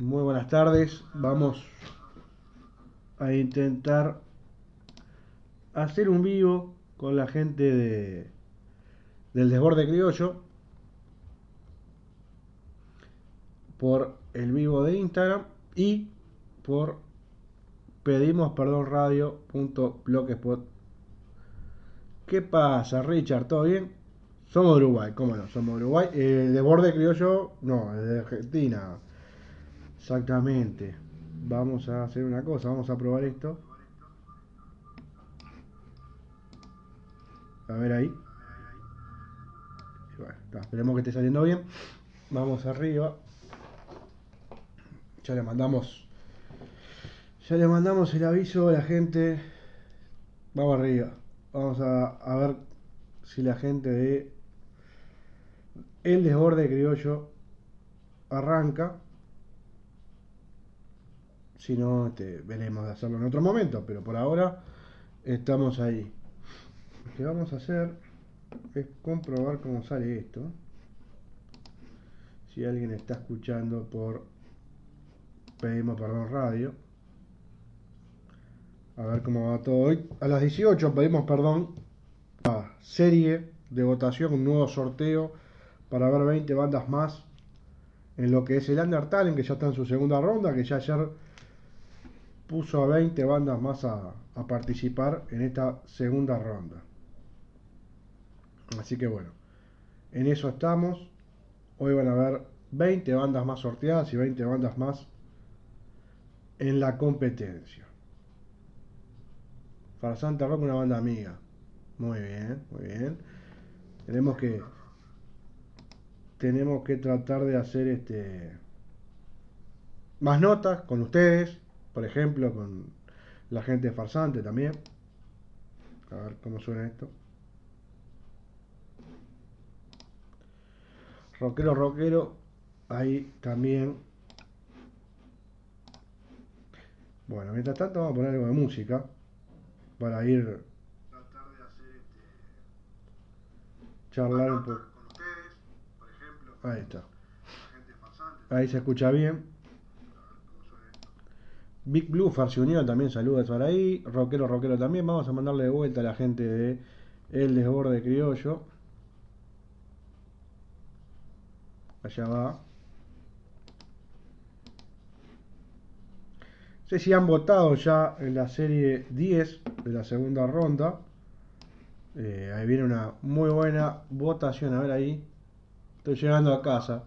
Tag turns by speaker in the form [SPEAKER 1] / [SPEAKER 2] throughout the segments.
[SPEAKER 1] Muy buenas tardes. Vamos a intentar hacer un vivo con la gente de del desborde criollo por el vivo de Instagram y por pedimos perdón. ¿Qué pasa, Richard? ¿Todo bien? Somos de Uruguay, ¿cómo no? Somos de Uruguay. Eh, de borde criollo, no, es de Argentina. Exactamente. Vamos a hacer una cosa, vamos a probar esto. A ver ahí. Bueno, esperemos que esté saliendo bien. Vamos arriba. Ya le mandamos. Ya le mandamos el aviso a la gente. Vamos arriba. Vamos a, a ver si la gente de El Desborde Criollo arranca. Si no, este, veremos de hacerlo en otro momento. Pero por ahora estamos ahí. Lo que vamos a hacer es comprobar cómo sale esto. Si alguien está escuchando por pedimos perdón radio. A ver cómo va todo hoy. A las 18 pedimos perdón. A serie de votación, un nuevo sorteo para ver 20 bandas más en lo que es el Undertale, que ya está en su segunda ronda, que ya ayer puso a 20 bandas más a, participar en esta segunda ronda. Así que bueno, en eso estamos. Hoy van a haber 20 bandas más sorteadas y 20 bandas más en la competencia. Farsante Rock, una banda amiga. Muy bien, muy bien. Tenemos que tenemos que tratar de hacer este más notas con ustedes, por ejemplo, con la gente Farsante también. A ver cómo suena esto. Rockero, rockero, ahí también. Bueno, mientras tanto vamos a poner algo de música para ir tratar de hacer este charlar un poco ejemplo. Ahí está. Ahí se escucha bien. Big Blue Farsi Unión también saluda para ahí. Rockero, rockero también. Vamos a mandarle de vuelta a la gente de El Desborde Criollo. Allá va. No sé si han votado ya en la serie 10 de la segunda ronda. Eh, ahí viene una muy buena votación. A ver ahí. Estoy llegando a casa.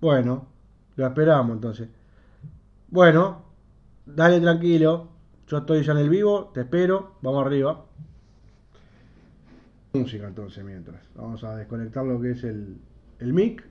[SPEAKER 1] Bueno, lo esperamos entonces. Bueno, dale tranquilo. Yo estoy ya en el vivo. Te espero. Vamos arriba. Música entonces mientras. Vamos a desconectar lo que es el, el mic.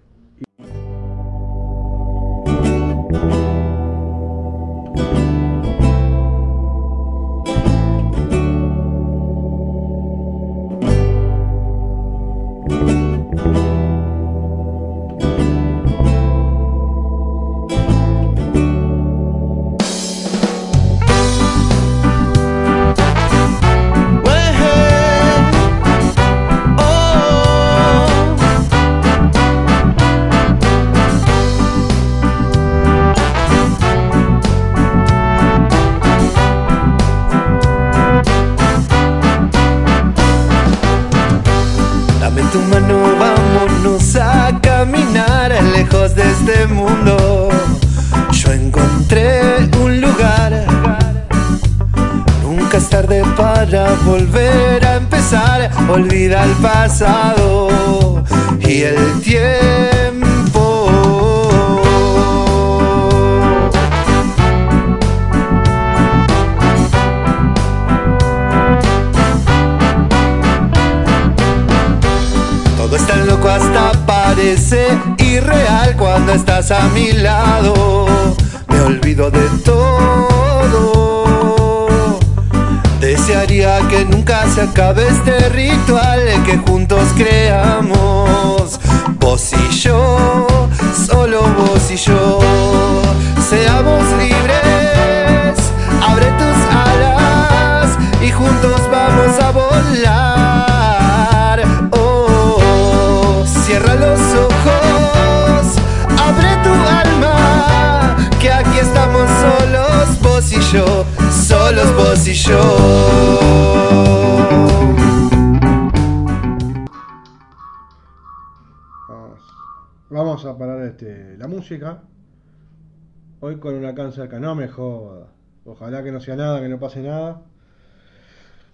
[SPEAKER 1] Hoy con una cerca, no me joda. Ojalá que no sea nada, que no pase nada.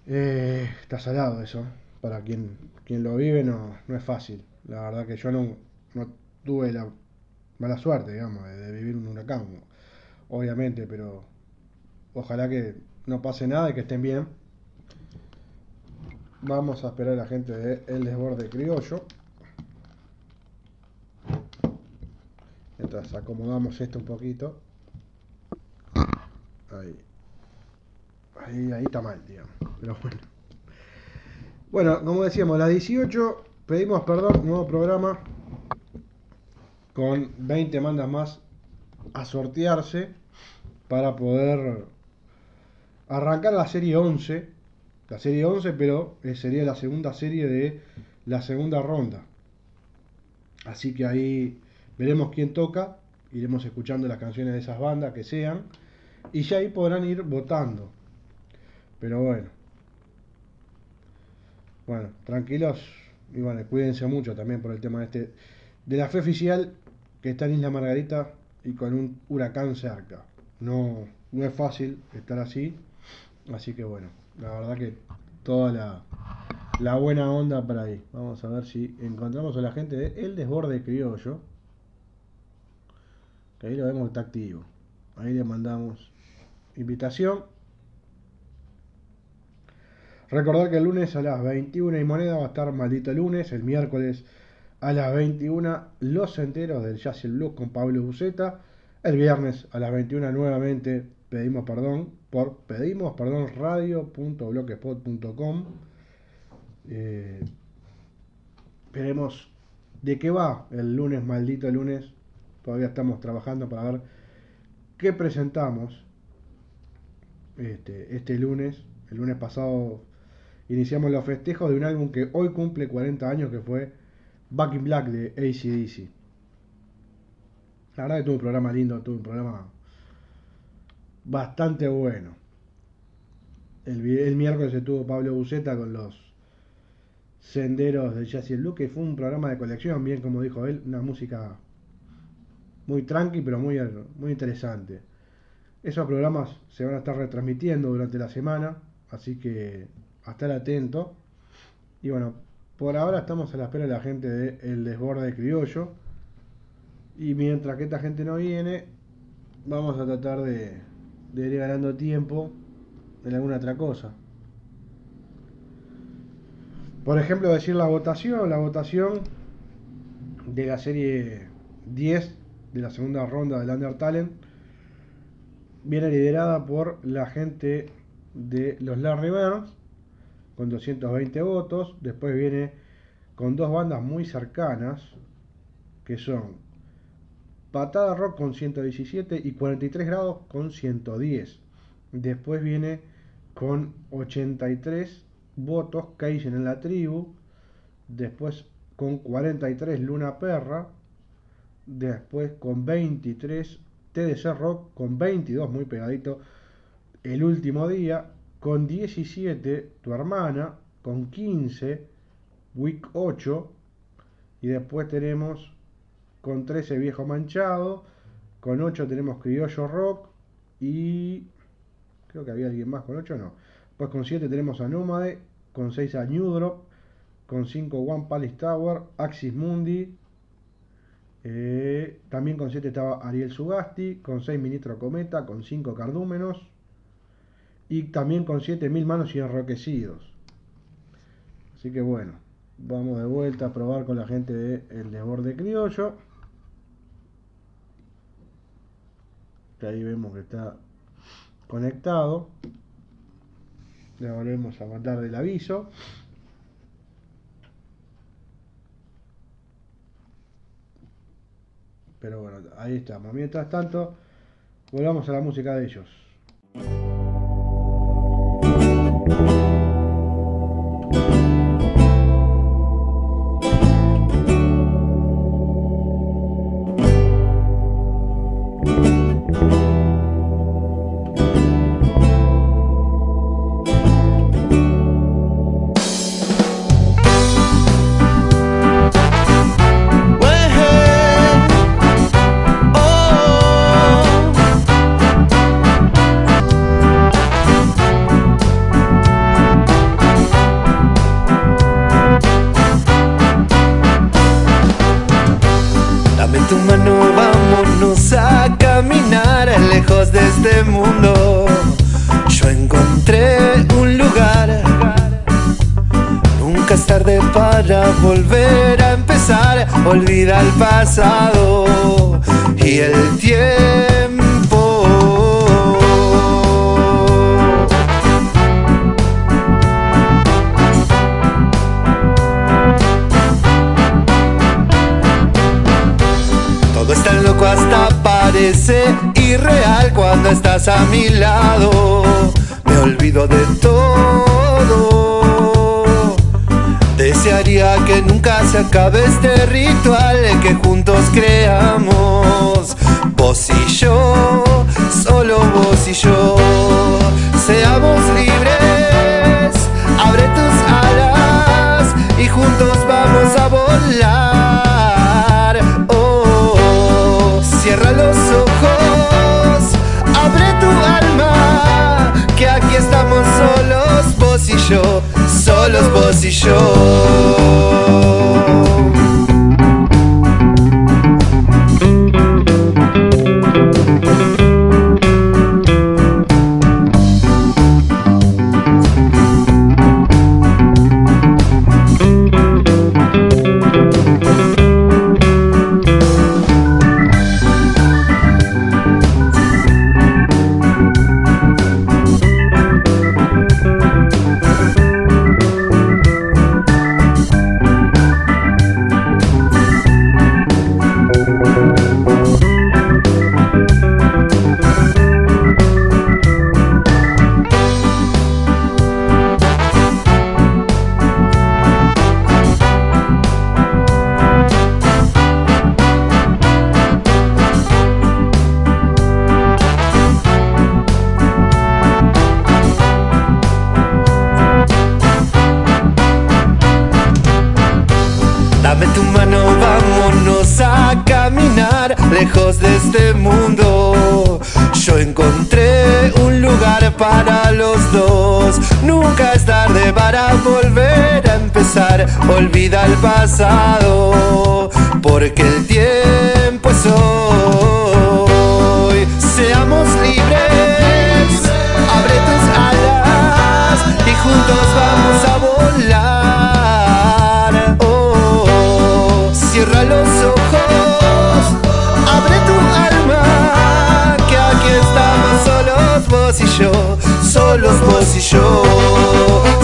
[SPEAKER 1] Eh, está salado eso. Para quien, quien lo vive no, no es fácil. La verdad que yo no, no tuve la mala suerte, digamos, de, vivir un huracán. Obviamente, pero ojalá que no pase nada y que estén bien. Vamos a esperar a la gente de El Desborde Criollo. Mientras acomodamos esto un poquito. Ahí. Ahí, ahí está mal, digamos. Pero bueno. Bueno, como decíamos, la 18 pedimos perdón, nuevo programa con 20 mandas más a sortearse para poder arrancar la serie 11. La serie 11, pero eh, sería la segunda serie de la segunda ronda. Así que ahí veremos quién toca, iremos escuchando las canciones de esas bandas que sean y ya ahí podrán ir votando. Pero bueno. Bueno, tranquilos y bueno, cuídense mucho también por el tema este de la fe oficial que está en Isla Margarita y con un huracán cerca. No, no es fácil estar así, así que bueno, la verdad que toda la, la buena onda para ahí. Vamos a ver si encontramos a la gente de Desborde Criollo. Ahí lo vemos está activo. Ahí le mandamos invitación. Recordar que el lunes a las 21 y moneda va a estar maldito lunes, el miércoles a las 21 Los Enteros del Jazz y con Pablo Buceta. El viernes a las 21 nuevamente pedimos perdón por pedimos perdón radio.blogspot.com. Eh, veremos de qué va el lunes, maldito lunes. Todavía estamos trabajando para ver qué presentamos este, este lunes. El lunes pasado iniciamos los festejos de un álbum que hoy cumple 40 años, que fue Back in Black de ACDC. La verdad que tuvo un programa lindo, tuvo un programa bastante bueno. El, miércoles se tuvo Pablo Buceta con los senderos de Jazz y el que fue un programa de colección, bien como dijo él, una música muy tranqui pero muy, muy interesante. Esos programas se van a estar retransmitiendo durante la semana, así que a estar atento. Y bueno, por ahora estamos a la espera de la gente de El Desborde Criollo. Y mientras que esta gente no viene, vamos a tratar de, de ir ganando tiempo en alguna otra cosa. Por ejemplo, decir la votación, la votación de la serie 10 de la segunda ronda del Under Talent viene liderada por la gente de los Larry Burns con 220 votos. Después viene con dos bandas muy cercanas, que son Patada Rock con 117 y 43 grados con 110. Después viene con 83 votos Kaizen en la tribu. Después con 43 Luna Perra. Después con 23 TDC Rock con 22, muy pegadito. El último día con 17 tu hermana, con 15 Week 8 y después tenemos con 13 Viejo Manchado, con 8 tenemos Criollo Rock y creo que había alguien más con 8, no. Pues con 7 tenemos a Nómade, con 6 a New Drop, con 5 One Palace Tower, Axis Mundi, eh, también con 7 estaba Ariel Sugasti, con 6 Ministro Cometa, con 5 Cardúmenos, y también con 7000 manos y enroquecidos. Así que bueno, vamos de vuelta a probar con la gente de El Desborde Criollo. Que ahí vemos que está conectado. Le volvemos a mandar del aviso. Pero bueno, ahí estamos. Mientras tanto, volvamos a la música de ellos.
[SPEAKER 2] Volver a empezar. Olvida el pasado y el tiempo. Todo está loco hasta parece irreal cuando estás a mi lado. Me olvido de todo. Desearía que nunca se acabe este ritual que juntos creamos. Vos y yo, solo vos y yo. Seamos libres, abre tus alas y juntos vamos a volar. Oh, cierra los ojos, abre tu alma, que aquí estamos solos vos y yo, solos vos y yo. Y yo, solos vos y yo.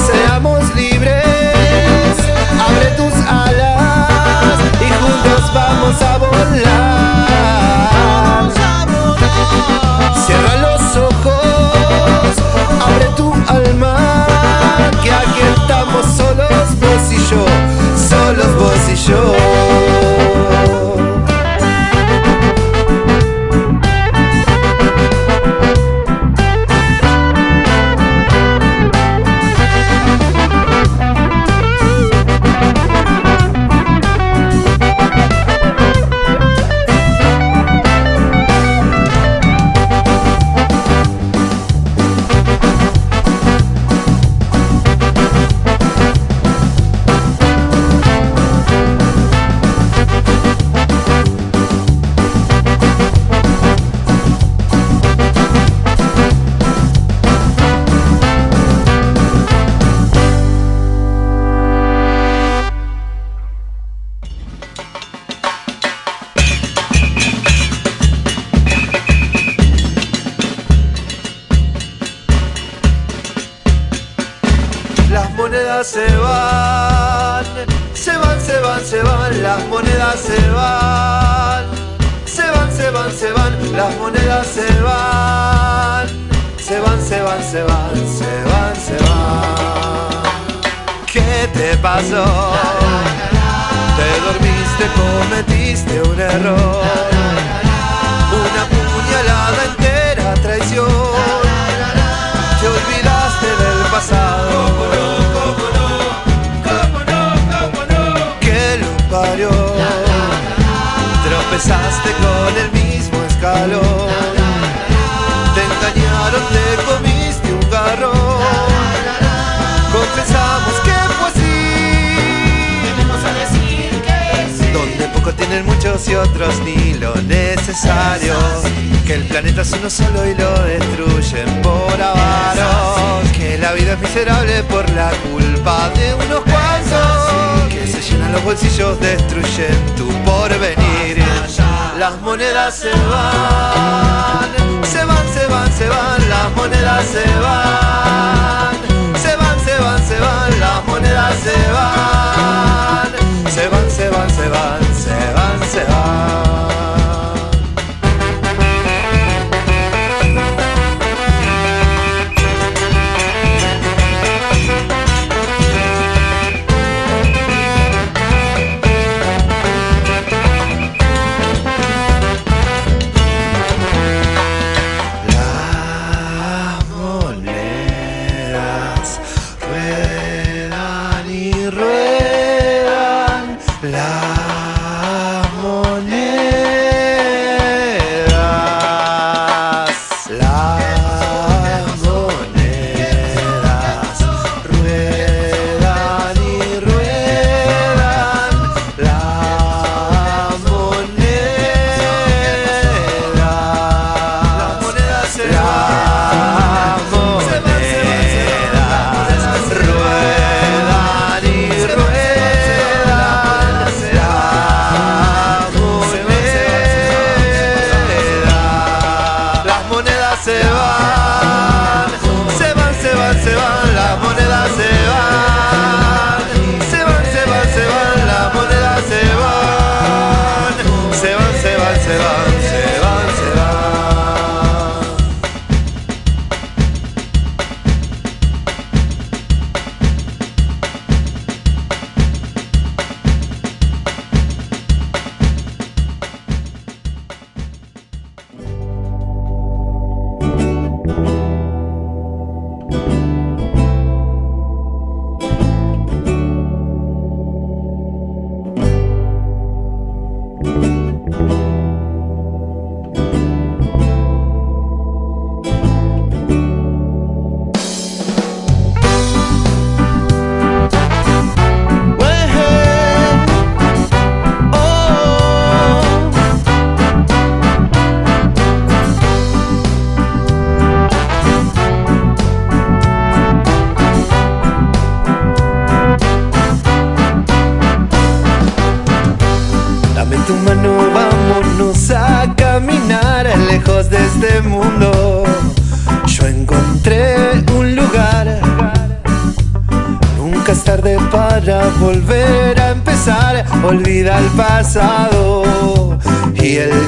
[SPEAKER 2] Seamos libres, abre tus alas y juntos vamos a volar.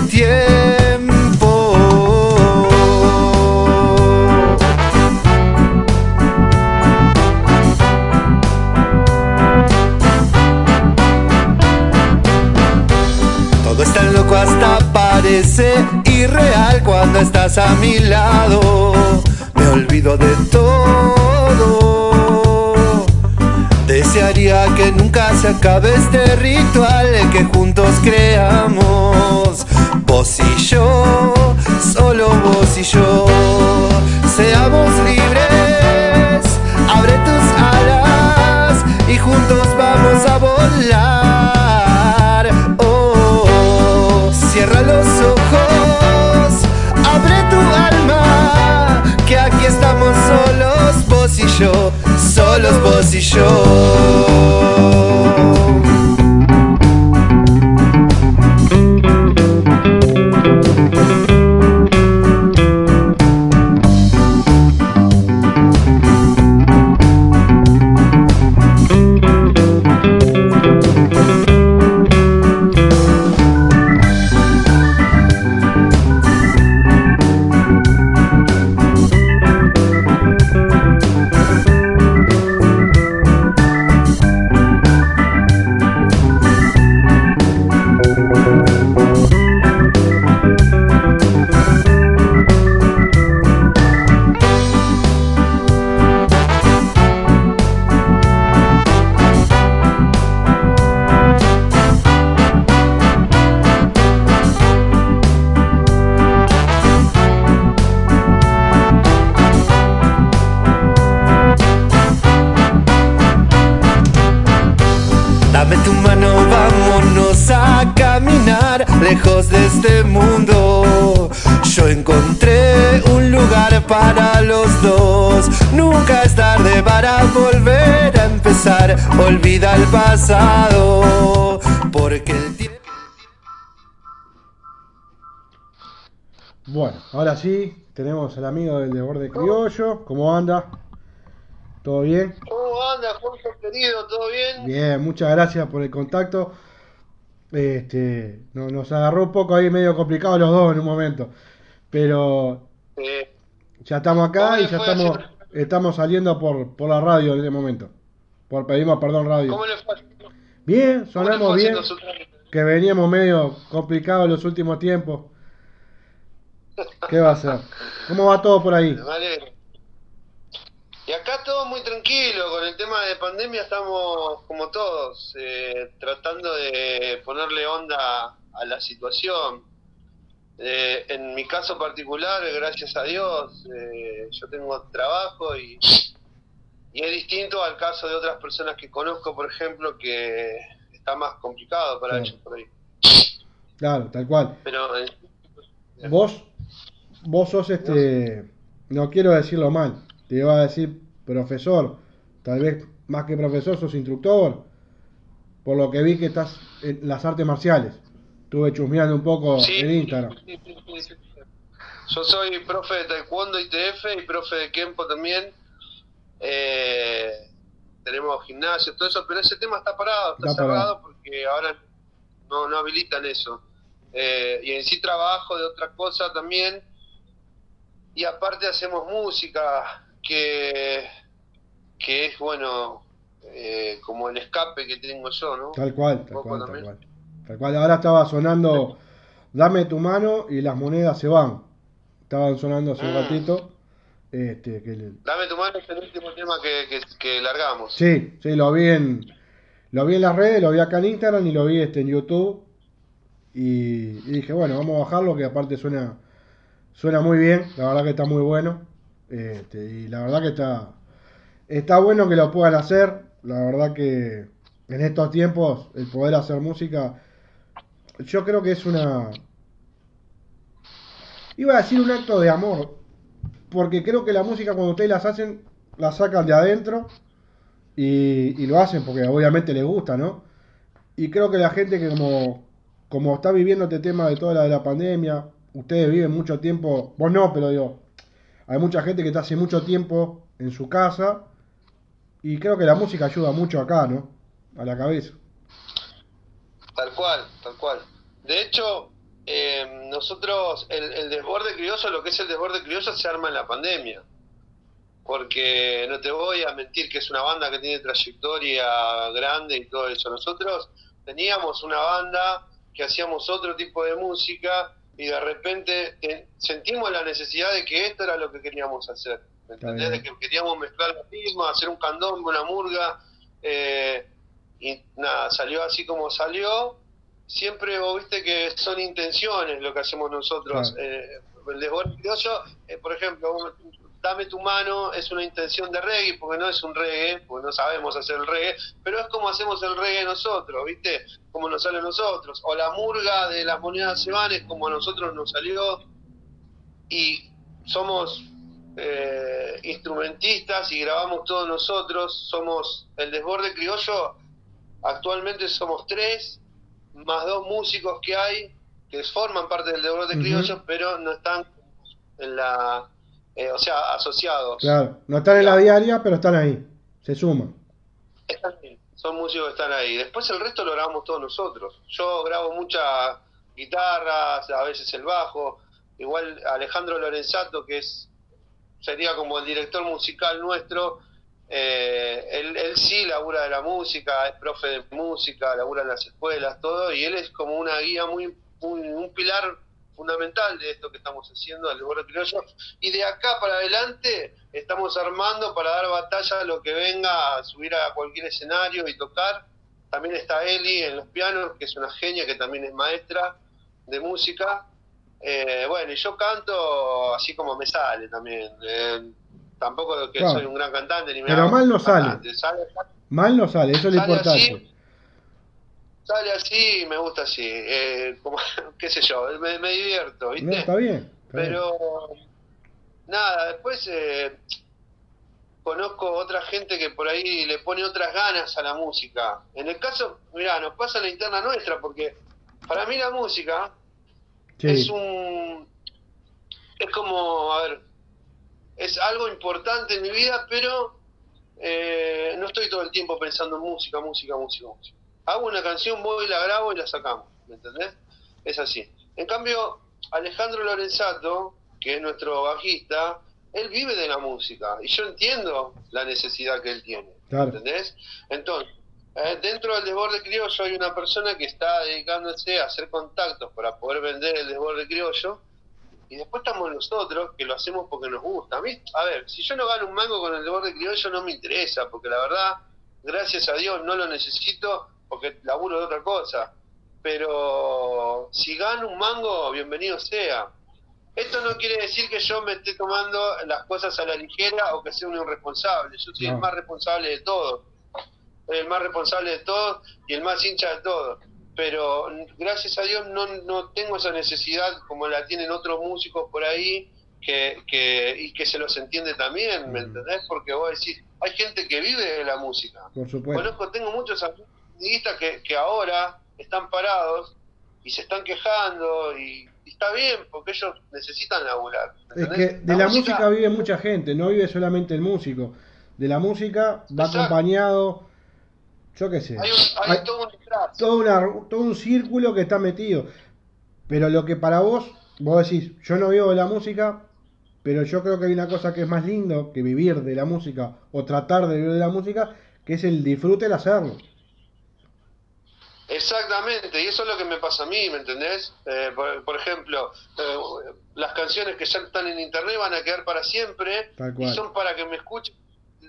[SPEAKER 3] tiempo. Todo está loco hasta parece irreal cuando estás a mi lado. Me olvido de todo. Desearía que nunca se acabe este ritual que juntos creamos vos y yo, solo vos y yo. Seamos libres, abre tus alas y juntos vamos a volar. Oh, cierra los ojos, abre tu alma, que aquí estamos solos vos y yo, solos vos y yo. Olvida el pasado, porque el tiempo.
[SPEAKER 1] Bueno, ahora sí, tenemos al amigo del Desborde Criollo. ¿Cómo anda? ¿Todo bien?
[SPEAKER 2] ¿Cómo anda, Jorge querido? ¿Todo bien?
[SPEAKER 1] Bien, muchas gracias por el contacto. Este, no- nos agarró un poco ahí medio complicado los dos en un momento. Pero
[SPEAKER 2] Eh,
[SPEAKER 1] ya estamos acá
[SPEAKER 2] ¿Cómo
[SPEAKER 1] y ya estamos, estamos saliendo por, por la radio en este momento. Por pedimos perdón radio.
[SPEAKER 2] ¿Cómo le fue?
[SPEAKER 1] Bien,
[SPEAKER 2] ¿Cómo le
[SPEAKER 1] sonamos bien. Que veníamos medio complicados los últimos tiempos. ¿Qué va a ser? ¿Cómo va todo por ahí?
[SPEAKER 2] Alegro. Y acá todo muy tranquilo, con el tema de pandemia estamos como todos, eh, tratando de ponerle onda a la situación. Eh, en mi caso particular, gracias a Dios, eh, yo tengo trabajo y, y es distinto al caso de otras personas que conozco, por ejemplo, que está más complicado para
[SPEAKER 1] Claro.
[SPEAKER 2] ellos por ahí.
[SPEAKER 1] Claro, tal cual.
[SPEAKER 2] Pero eh,
[SPEAKER 1] Vos, vos sos este, no quiero decirlo mal, te iba a decir profesor, tal vez más que profesor sos instructor, por lo que vi que estás en las artes marciales. Estuve chusmeando un poco
[SPEAKER 2] Sí,
[SPEAKER 1] en Instagram.
[SPEAKER 2] sí, sí. Yo soy profe de Taekwondo ITF y profe de Kempo también. Eh, tenemos gimnasio, todo eso, pero ese tema está parado, está,
[SPEAKER 1] Está
[SPEAKER 2] cerrado
[SPEAKER 1] parado.
[SPEAKER 2] porque ahora no, no habilitan eso. Eh, y en sí trabajo de otra cosa también. Y aparte hacemos música, que, que es bueno, eh, como el escape que tengo yo, ¿no?
[SPEAKER 1] Tal cual, tal cual, tal cual. Tal cual. Ahora estaba sonando Dame tu mano y las monedas se van. Estaban sonando hace un
[SPEAKER 2] Mm.
[SPEAKER 1] ratito. Este, que
[SPEAKER 2] Dame tu mano es el último tema que, que, que largamos.
[SPEAKER 1] Sí, sí, lo vi en lo vi en las redes, lo vi acá en Instagram y lo vi este en YouTube. Y, y dije, bueno, vamos a bajarlo que aparte suena suena muy bien, la verdad que está muy bueno. Este, y la verdad que está está bueno que lo puedan hacer, la verdad que en estos tiempos el poder hacer música yo creo que es una iba a decir un acto de amor, porque creo que la música cuando ustedes las hacen la sacan de adentro y, lo hacen porque obviamente les gusta, ¿no? Y creo que la gente que como, como está viviendo este tema de toda la de la pandemia, ustedes viven mucho tiempo, vos no, pero digo, hay mucha gente que está hace mucho tiempo en su casa y creo que la música ayuda mucho acá, ¿no? A la cabeza.
[SPEAKER 2] Tal cual, tal cual. De hecho, eh, nosotros, el, el desborde criollo, lo que es el desborde criollo se arma en la pandemia. Porque no te voy a mentir que es una banda que tiene trayectoria grande y todo eso. Nosotros teníamos una banda que hacíamos otro tipo de música y de repente eh, sentimos la necesidad de que esto era lo que queríamos hacer. ¿me entendés? De que queríamos mezclar lo mismo, hacer un candombe, una murga. eh, y nada, salió así como salió. Siempre vos viste que son intenciones lo que hacemos nosotros.
[SPEAKER 1] Claro.
[SPEAKER 2] Eh, el desborde criollo, eh, por ejemplo, dame tu mano, es una intención de reggae, porque no es un reggae, porque no sabemos hacer el reggae, pero es como hacemos el reggae nosotros, ¿viste? Como nos sale a nosotros. O la murga de las monedas se van, es como a nosotros nos salió. Y somos eh, instrumentistas y grabamos todos nosotros. Somos el desborde criollo, actualmente somos tres, más dos músicos que hay, que forman parte del desborde
[SPEAKER 1] Ujú.
[SPEAKER 2] criollo, pero no están en la. eh, o sea, asociados.
[SPEAKER 1] Claro, no están en la diaria, pero están ahí, se suman.
[SPEAKER 2] Están ahí, son músicos que están ahí. Después el resto lo grabamos todos nosotros. Yo grabo muchas guitarras, a veces el bajo. Igual Alejandro Lorenzato, que es sería como el director musical nuestro, eh, él, sí labura de la música, es profe de música, labura en las escuelas, todo, y él es como una guía muy, muy- un pilar fundamental de esto que estamos haciendo, del Desborde Criollo, y de acá para adelante estamos armando para dar batalla a lo que venga a subir a cualquier escenario y tocar. También está Eli en los pianos, que es una genia, que también es maestra de música. Eh, bueno, y yo canto así como me sale también. Tampoco que
[SPEAKER 1] Claro.
[SPEAKER 2] soy un gran cantante ni me
[SPEAKER 1] Pero mal no
[SPEAKER 2] cantante. Sale,
[SPEAKER 1] Mal no sale, eso es lo
[SPEAKER 2] Sale
[SPEAKER 1] importante.
[SPEAKER 2] así. sale así y me gusta así. Eh, como, qué sé yo, me, me divierto,
[SPEAKER 1] No,
[SPEAKER 2] ¿viste?
[SPEAKER 1] está bien. está bien.
[SPEAKER 2] Pero nada, después eh, conozco otra gente que por ahí le pone otras ganas a la música. En el caso, mirá, nos pasa la interna nuestra, porque para mí la música
[SPEAKER 1] Sí.
[SPEAKER 2] es un. Es como, a ver, es algo importante en mi vida, pero eh, no estoy todo el tiempo pensando en música, música, música, música. Hago una canción, voy, la grabo y la sacamos, ¿me entendés? Es así. En cambio, Alejandro Lorenzato, que es nuestro bajista, él vive de la música y yo entiendo la necesidad que él tiene,
[SPEAKER 1] Claro.
[SPEAKER 2] ¿entendés? Entonces, eh, dentro del desborde criollo hay una persona que está dedicándose a hacer contactos para poder vender el desborde criollo y después estamos nosotros que lo hacemos porque nos gusta. A mí, a ver, si yo no gano un mango con el desborde criollo no me interesa porque la verdad, gracias a Dios no lo necesito porque laburo de otra cosa. Pero si gano un mango, bienvenido sea. Esto no quiere decir que yo me esté tomando las cosas a la ligera o que sea un irresponsable. Yo soy
[SPEAKER 1] No.
[SPEAKER 2] el más responsable de todos. El más responsable de todos y el más hincha de todos. Pero gracias a Dios no, no tengo esa necesidad como la tienen otros músicos por ahí que, que, y que se los entiende también, ¿me
[SPEAKER 1] Mm.
[SPEAKER 2] entendés? Porque vos decís, hay gente que vive de la música.
[SPEAKER 1] Por supuesto.
[SPEAKER 2] Conozco, tengo muchos artistas que, que ahora están parados y se están quejando y, y está bien porque ellos necesitan laburar.
[SPEAKER 1] Es que de la música vive mucha gente, no vive solamente el músico. De la música va
[SPEAKER 2] Exacto.
[SPEAKER 1] acompañado, yo qué sé,
[SPEAKER 2] hay, un, hay
[SPEAKER 1] hay
[SPEAKER 2] todo un
[SPEAKER 1] todo, una- todo un círculo que está metido. Pero lo que para vos, vos decís, yo no vivo de la música, pero yo creo que hay una cosa que es más lindo que vivir de la música o tratar de vivir de la música, que es el disfrute el hacerlo.
[SPEAKER 2] Exactamente, y eso es lo que me pasa a mí, ¿me entendés? Eh, por, por ejemplo, eh, las canciones que ya están en internet van a quedar para siempre y son para que me escuchen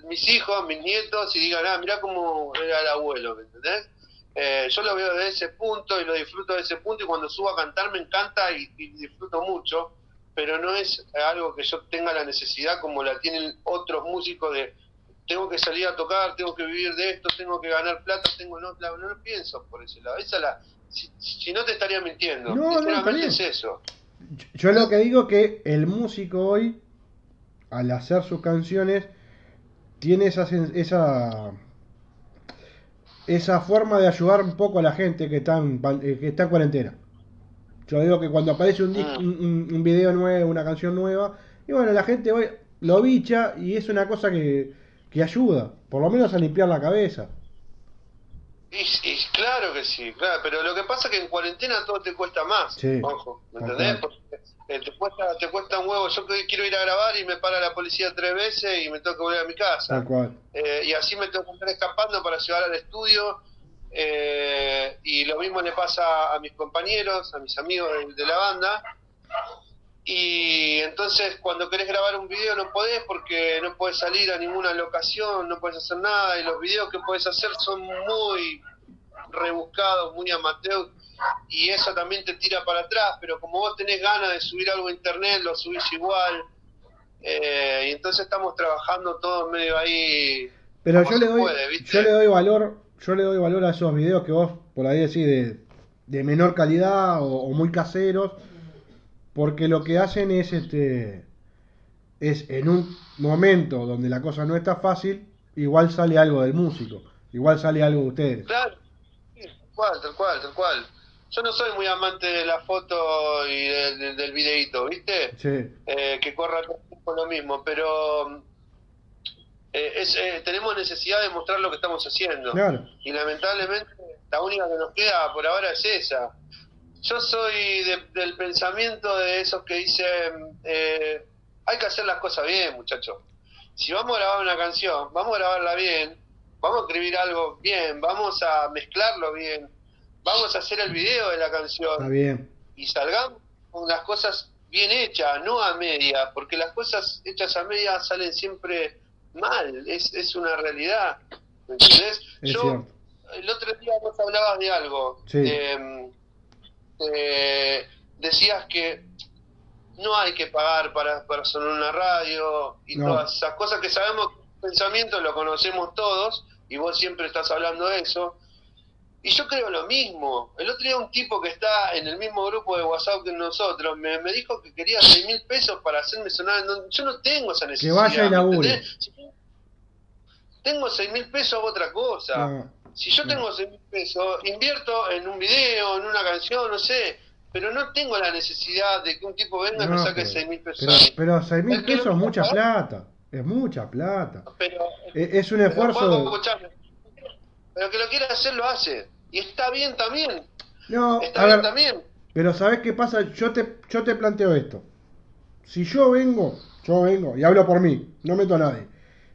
[SPEAKER 2] mis hijos, mis nietos y digan, ah, mirá cómo era el abuelo, ¿me entendés? Eh, yo lo veo desde ese punto y lo disfruto de ese punto y cuando subo a cantar me encanta y, y disfruto mucho, pero no es algo que yo tenga la necesidad como la tienen otros músicos de tengo que salir a tocar, tengo que vivir de esto, tengo que ganar plata, tengo no, la- no lo pienso por ese lado. Esa la, si, si no te estaría mintiendo,
[SPEAKER 1] No, no,
[SPEAKER 2] es eso.
[SPEAKER 1] Yo lo que digo que el músico hoy, al hacer sus canciones, tiene esa, esa, esa forma de ayudar un poco a la gente que está en, eh, que está en cuarentena. Yo digo que cuando aparece un, disco,
[SPEAKER 2] Mm.
[SPEAKER 1] un, video nuevo, una canción nueva, y bueno, la gente hoy lo bicha y es una cosa que, que ayuda, por lo menos a limpiar la cabeza.
[SPEAKER 2] Y, y claro que sí, claro, pero lo que pasa es que en cuarentena todo te cuesta más,
[SPEAKER 1] Sí,
[SPEAKER 2] ojo, ¿me entendés? Porque eh, te cuesta, te cuesta un huevo, yo quiero ir a grabar y me para la policía tres veces y me tengo que volver a mi casa.
[SPEAKER 1] Tal cual.
[SPEAKER 2] Eh, y así me tengo que estar escapando para llevar al estudio. eh, y lo mismo le pasa a mis compañeros, a mis amigos de, de la banda. Y entonces cuando querés grabar un video no podés porque no podés salir a ninguna locación, no podés hacer nada y los videos que podés hacer son muy rebuscados, muy amateur y eso también te tira para atrás, pero como vos tenés ganas de subir algo a internet, lo subís igual. Eh, y entonces estamos trabajando todo medio ahí
[SPEAKER 1] Pero yo le doy, yo le doy valor, yo le doy valor a esos videos que vos por ahí decís de, de menor calidad o, o muy caseros, porque lo que hacen es este es en un momento donde la cosa no está fácil, igual sale algo del músico, igual sale algo de ustedes.
[SPEAKER 2] Claro, tal cual, tal cual, tal cual. Yo no soy muy amante de la foto y de- de- del videíto, ¿viste?
[SPEAKER 1] Sí,
[SPEAKER 2] Eh, que corra todo el tiempo lo mismo, pero eh, es, eh, tenemos necesidad de mostrar lo que estamos haciendo.
[SPEAKER 1] claro,
[SPEAKER 2] Y lamentablemente la única que nos queda por ahora es esa. Yo soy de- del pensamiento de esos que dicen, eh, hay que hacer las cosas bien, muchachos. Si vamos a grabar una canción, vamos a grabarla bien, vamos a escribir algo bien, vamos a mezclarlo bien, vamos a hacer el video de la
[SPEAKER 1] está
[SPEAKER 2] canción
[SPEAKER 1] bien.
[SPEAKER 2] y salgamos con las cosas bien hechas, no a media, porque las cosas hechas a media salen siempre mal, es, es una realidad. ¿Me entendés?
[SPEAKER 1] Es
[SPEAKER 2] Yo,
[SPEAKER 1] cierto.
[SPEAKER 2] el otro día vos hablabas de algo.
[SPEAKER 1] Sí.
[SPEAKER 2] de, eh, decías que no hay que pagar para, para sonar una radio y
[SPEAKER 1] No.
[SPEAKER 2] todas esas cosas que sabemos pensamiento lo conocemos todos y vos siempre estás hablando de eso. Y yo creo lo mismo. El otro día un tipo que está en el mismo grupo de WhatsApp que nosotros me, me dijo que quería seis mil pesos para hacerme sonar. No, yo no tengo esa necesidad.
[SPEAKER 1] vaya y
[SPEAKER 2] ¿me
[SPEAKER 1] labure.
[SPEAKER 2] Si tengo seis mil pesos hago otra cosa.
[SPEAKER 1] No,
[SPEAKER 2] Si yo tengo seis mil pesos, invierto en un video, en una canción, no sé. Pero no tengo la necesidad de que un tipo venga y me saque
[SPEAKER 1] pero-
[SPEAKER 2] seis mil pesos.
[SPEAKER 1] Pero, pero seis mil
[SPEAKER 2] que
[SPEAKER 1] pesos es mucha plata. Es mucha plata.
[SPEAKER 2] Pero,
[SPEAKER 1] E- Es un
[SPEAKER 2] pero
[SPEAKER 1] esfuerzo.
[SPEAKER 2] Escuchame. Pero que lo quiera hacer, lo hace. Y está bien también.
[SPEAKER 1] No,
[SPEAKER 2] Está
[SPEAKER 1] a
[SPEAKER 2] bien
[SPEAKER 1] ver,
[SPEAKER 2] también.
[SPEAKER 1] pero ¿sabes qué pasa? Yo te, yo te planteo esto. Si yo vengo, yo vengo, y hablo por mí, no meto a nadie.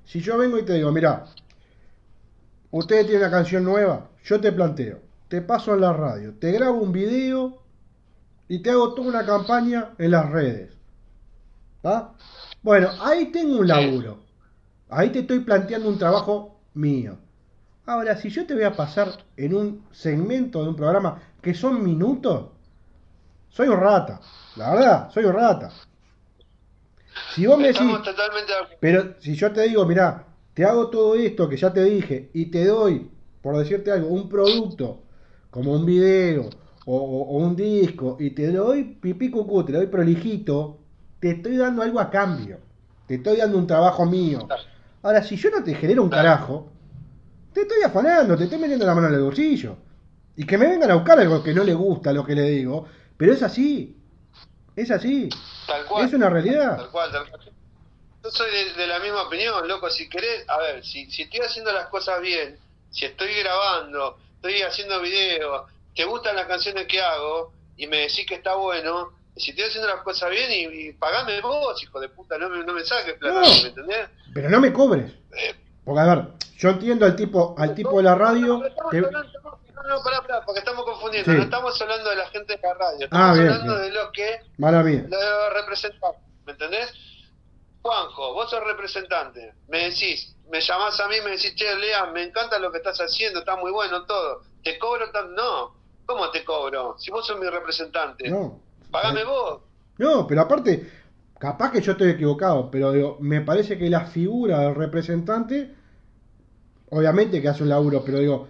[SPEAKER 1] Si yo vengo y te digo, mira, ustedes tienen una canción nueva, yo te planteo, te paso en la radio, te grabo un video y te hago toda una campaña en las redes. ¿Va? Bueno, ahí tengo un laburo. Ahí te estoy planteando un trabajo mío. Ahora, si yo te voy a pasar en un segmento de un programa que son minutos, soy un rata. La verdad, soy un rata. Si vos me decís,
[SPEAKER 2] totalmente
[SPEAKER 1] pero si yo te digo, mirá, te hago todo esto que ya te dije y te doy, por decirte algo, un producto, como un video o, o- o un disco, y te doy pipí cucú, te doy prolijito, te estoy dando algo a cambio. Te estoy dando un trabajo mío. Ahora, si yo no te genero un carajo, te estoy afanando, te estoy metiendo la mano en el bolsillo. Y que me vengan a buscar algo que no le gusta lo que le digo, pero es así. Es así.
[SPEAKER 2] Tal cual.
[SPEAKER 1] Es una realidad.
[SPEAKER 2] Tal cual, tal cual. Yo soy de, de la misma opinión, loco. Si querés, a ver, si, si estoy haciendo las cosas bien, si estoy grabando, estoy haciendo videos, te gustan las canciones que hago y me decís que está bueno, si estoy haciendo las cosas bien y, y pagame vos, hijo de puta, no me, no me saques plata,
[SPEAKER 1] No.
[SPEAKER 2] ¿me entendés?
[SPEAKER 1] Pero no me cobres.
[SPEAKER 2] Eh,
[SPEAKER 1] Porque, a ver, yo entiendo al tipo, al tipo de la radio. Que-
[SPEAKER 2] hablando- no, no, pará, pará, porque estamos confundiendo.
[SPEAKER 1] Sí.
[SPEAKER 2] No estamos hablando de la gente de la radio,
[SPEAKER 1] Ah,
[SPEAKER 2] estamos
[SPEAKER 1] bien,
[SPEAKER 2] hablando
[SPEAKER 1] bien.
[SPEAKER 2] de lo que
[SPEAKER 1] Mala mía.
[SPEAKER 2] lo representante, ¿me entendés? Juanjo, vos sos representante, me decís, me llamás a mí, me decís, che, Lea, me encanta lo que estás haciendo, está muy bueno todo, ¿te cobro tan? No, ¿cómo te cobro? Si vos sos mi representante,
[SPEAKER 1] No.
[SPEAKER 2] pagame vos.
[SPEAKER 1] No, pero aparte, capaz que yo estoy equivocado, pero digo, me parece que la figura del representante, obviamente que hace un laburo, pero digo,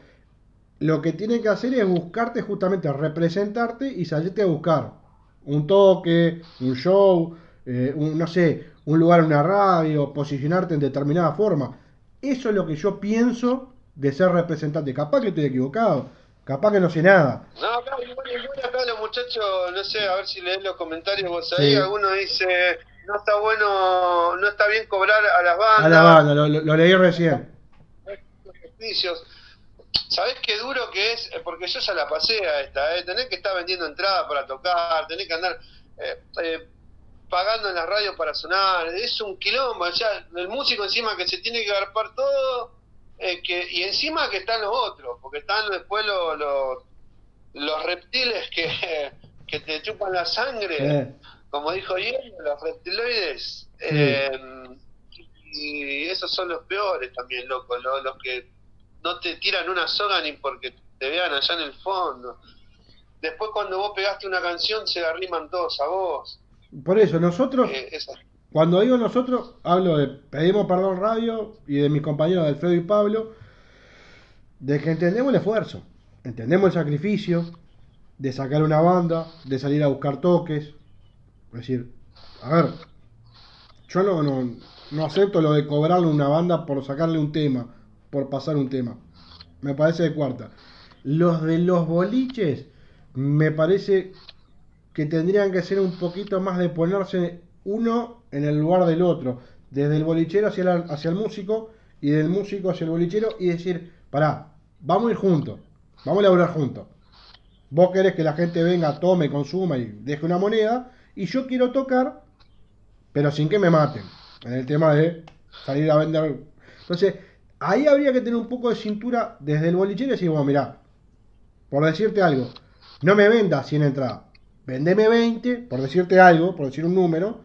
[SPEAKER 1] lo que tiene que hacer es buscarte justamente, representarte y salirte a buscar un toque, un show, eh, un, no sé, un lugar en una radio, posicionarte en determinada forma. Eso es lo que yo pienso de ser representante. Capaz que estoy equivocado, capaz que no sé nada.
[SPEAKER 2] No, acá, igual, igual acá los muchachos, no sé, a ver si lees los comentarios vos ahí,
[SPEAKER 1] Sí.
[SPEAKER 2] alguno dice, no está bueno, no está bien cobrar a las bandas.
[SPEAKER 1] A la banda, lo, lo- lo leí recién.
[SPEAKER 2] Los ejercicios. ¿Sabés qué duro que es? Eh, Porque yo ya la pasé a esta, ¿eh? Tenés que estar vendiendo entradas para tocar, tenés que andar eh, eh, pagando en las radios para sonar. Es un quilombo, ya el músico encima que se tiene que agarpar todo, eh, que, y encima que están los otros, porque están después los, los, los reptiles que, que te chupan la sangre como dijo ayer, los reptiloides. eh, y esos son los peores también, loco, lo- los, que no te tiran una soga ni porque te vean allá en el fondo. Después cuando vos pegaste una canción se arriman todos a vos.
[SPEAKER 1] por eso, nosotros,
[SPEAKER 2] Eh, esa-
[SPEAKER 1] cuando digo nosotros, hablo de Pedimos Perdón Radio y de mis compañeros Alfredo y Pablo, de que entendemos el esfuerzo, entendemos el sacrificio de sacar una banda, de salir a buscar toques. Es decir, a ver, yo no, no, no acepto lo de cobrarle una banda por sacarle un tema, por pasar un tema. Me parece de cuarta. Los de los boliches, me parece que tendrían que ser un poquito más de ponerse uno en el lugar del otro, desde el bolichero hacia, la- hacia el músico y del músico hacia el bolichero y decir, pará, vamos a ir juntos, vamos a laburar juntos. Vos querés que la gente venga, tome, consuma y deje una moneda, y yo quiero tocar, pero sin que me maten, en el tema de salir a vender. Entonces, ahí habría que tener un poco de cintura desde el bolichero y decir, bueno, mirá, por decirte algo, no me vendas 100 entradas, vendeme 20, por decirte algo, por decir un número,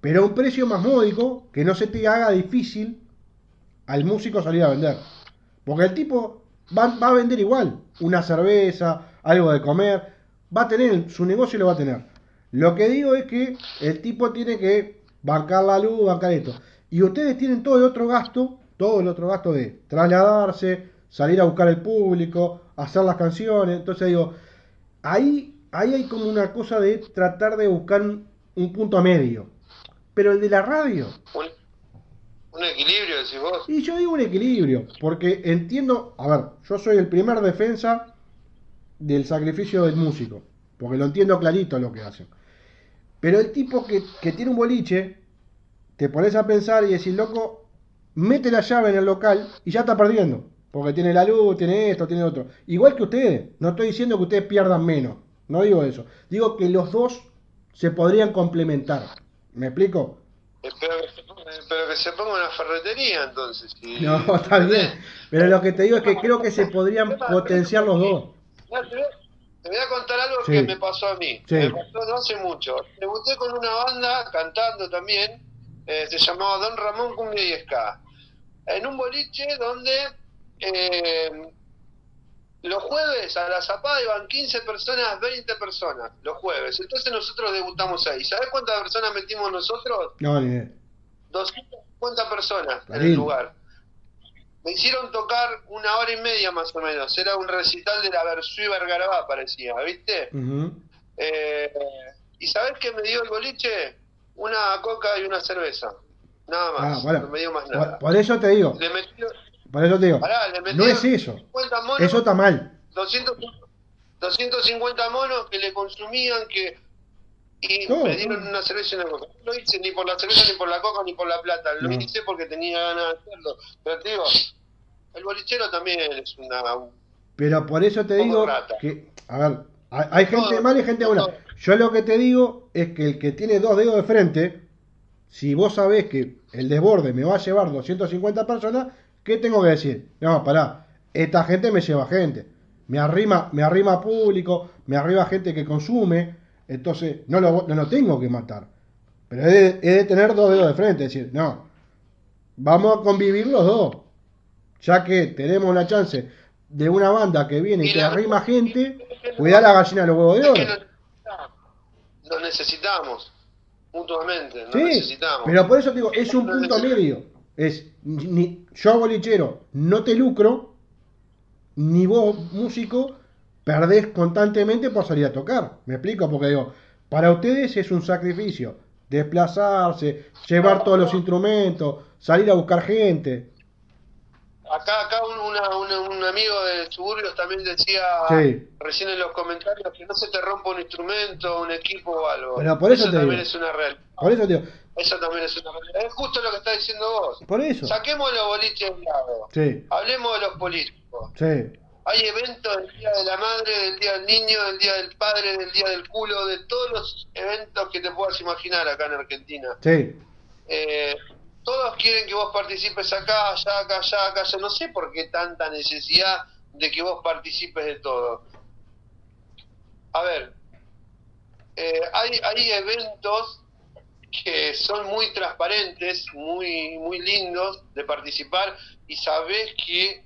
[SPEAKER 1] pero a un precio más módico, que no se te haga difícil al músico salir a vender. Porque el tipo va, a vender igual, una cerveza, algo de comer, va a tener, su negocio lo va a tener. Lo que digo es que el tipo tiene que bancar la luz, bancar esto. Y ustedes tienen todo el otro gasto, todo el otro gasto de trasladarse, salir a buscar el público, hacer las canciones. Entonces digo, ahí, ahí hay como una cosa de tratar de buscar un, un punto medio. Pero el de la radio,
[SPEAKER 2] Un, un equilibrio, decís vos.
[SPEAKER 1] y yo digo un equilibrio, porque entiendo, a ver, yo soy el primer defensa del sacrificio del músico, porque lo entiendo clarito lo que hacen. Pero el tipo que, que tiene un boliche, te pones a pensar y decís, loco, mete la llave en el local y ya está perdiendo, porque tiene la luz, tiene esto, tiene otro. Igual que ustedes, no estoy diciendo que ustedes pierdan menos, no digo eso, digo que los dos se podrían complementar. ¿Me explico?
[SPEAKER 2] Espero que, se ponga- espero que se ponga una ferretería entonces. y-
[SPEAKER 1] No, está bien. Pero lo que te digo es que creo que se podrían potenciar los dos.
[SPEAKER 2] Te, voy, te voy a contar algo
[SPEAKER 1] Sí.
[SPEAKER 2] que me pasó a mí.
[SPEAKER 1] Sí.
[SPEAKER 2] Me pasó no hace mucho. Debuté con una banda cantando también. Eh, se llamaba Don Ramón Cumbia y Ska. En un boliche donde eh, los jueves a la zapada iban 15 personas, 20 personas. Los jueves. Entonces nosotros debutamos ahí. ¿Sabes cuántas personas metimos nosotros?
[SPEAKER 1] No, ni idea.
[SPEAKER 2] 250 personas en el lugar. Me hicieron tocar una hora y media más o menos. Era un recital de la Versuit Vergarabá, parecía, ¿viste?
[SPEAKER 1] Ujú.
[SPEAKER 2] Eh, ¿Y sabés qué me dio el boliche? Una coca y una cerveza. Nada más.
[SPEAKER 1] Ah, bueno.
[SPEAKER 2] No me dio más
[SPEAKER 1] Por,
[SPEAKER 2] nada.
[SPEAKER 1] por eso te digo,
[SPEAKER 2] Le metí,
[SPEAKER 1] por eso te digo,
[SPEAKER 2] pará, le
[SPEAKER 1] no es eso.
[SPEAKER 2] 50 monos,
[SPEAKER 1] Eso está mal.
[SPEAKER 2] 200, 250 monos que le consumían, que y
[SPEAKER 1] No,
[SPEAKER 2] me dieron una cerveza y una coca. No lo hice ni por la cerveza, ni por la coca, ni por la plata. Lo
[SPEAKER 1] No.
[SPEAKER 2] hice porque tenía ganas de hacerlo. Pero te digo, el bolichero también es una... un-
[SPEAKER 1] Pero por eso te digo
[SPEAKER 2] rata.
[SPEAKER 1] que, a ver, hay, hay gente mala y gente buena. Yo lo que te digo es que el que tiene dos dedos de frente, si vos sabés que el desborde me va a llevar 250 personas, ¿qué tengo que decir? No, pará, esta gente me lleva gente. Me arrima, me arrima público, me arriba gente que consume, entonces no lo, no lo tengo que matar. Pero he de, he de tener dos dedos de frente, es decir, no, vamos a convivir los dos. Ya que tenemos la chance de una banda que viene y que arrima gente, cuidar la gallina de los huevos de oro.
[SPEAKER 2] Lo, lo necesitamos mutuamente, lo
[SPEAKER 1] Sí,
[SPEAKER 2] necesitamos.
[SPEAKER 1] pero por eso te digo, es un punto medio. Es, ni, yo bolichero no te lucro, ni vos músico perdés constantemente por salir a tocar. ¿Me explico? Porque digo, para ustedes es un sacrificio desplazarse, llevar todos los instrumentos, salir a buscar gente.
[SPEAKER 2] Acá, acá un, una- una- un amigo de suburbios también decía
[SPEAKER 1] Sí.
[SPEAKER 2] recién en los comentarios que no se te rompa un instrumento, un equipo o algo.
[SPEAKER 1] Pero por eso te
[SPEAKER 2] también
[SPEAKER 1] digo.
[SPEAKER 2] es una realidad.
[SPEAKER 1] Por eso te digo,
[SPEAKER 2] Eso también es una realidad. Es justo lo que estás diciendo vos.
[SPEAKER 1] por eso.
[SPEAKER 2] Saquemos los boliches de un lado.
[SPEAKER 1] Sí,
[SPEAKER 2] Hablemos de los políticos.
[SPEAKER 1] sí,
[SPEAKER 2] Hay eventos del Día de la Madre, del Día del Niño, del Día del Padre, del Día del Culo, de todos los eventos que te puedas imaginar acá en Argentina.
[SPEAKER 1] sí.
[SPEAKER 2] Eh, todos quieren que vos participes acá, allá, acá, allá, acá, allá. No sé por qué tanta necesidad de que vos participes de todo. A ver, eh, hay, hay eventos que son muy transparentes, muy, muy lindos de participar y sabés que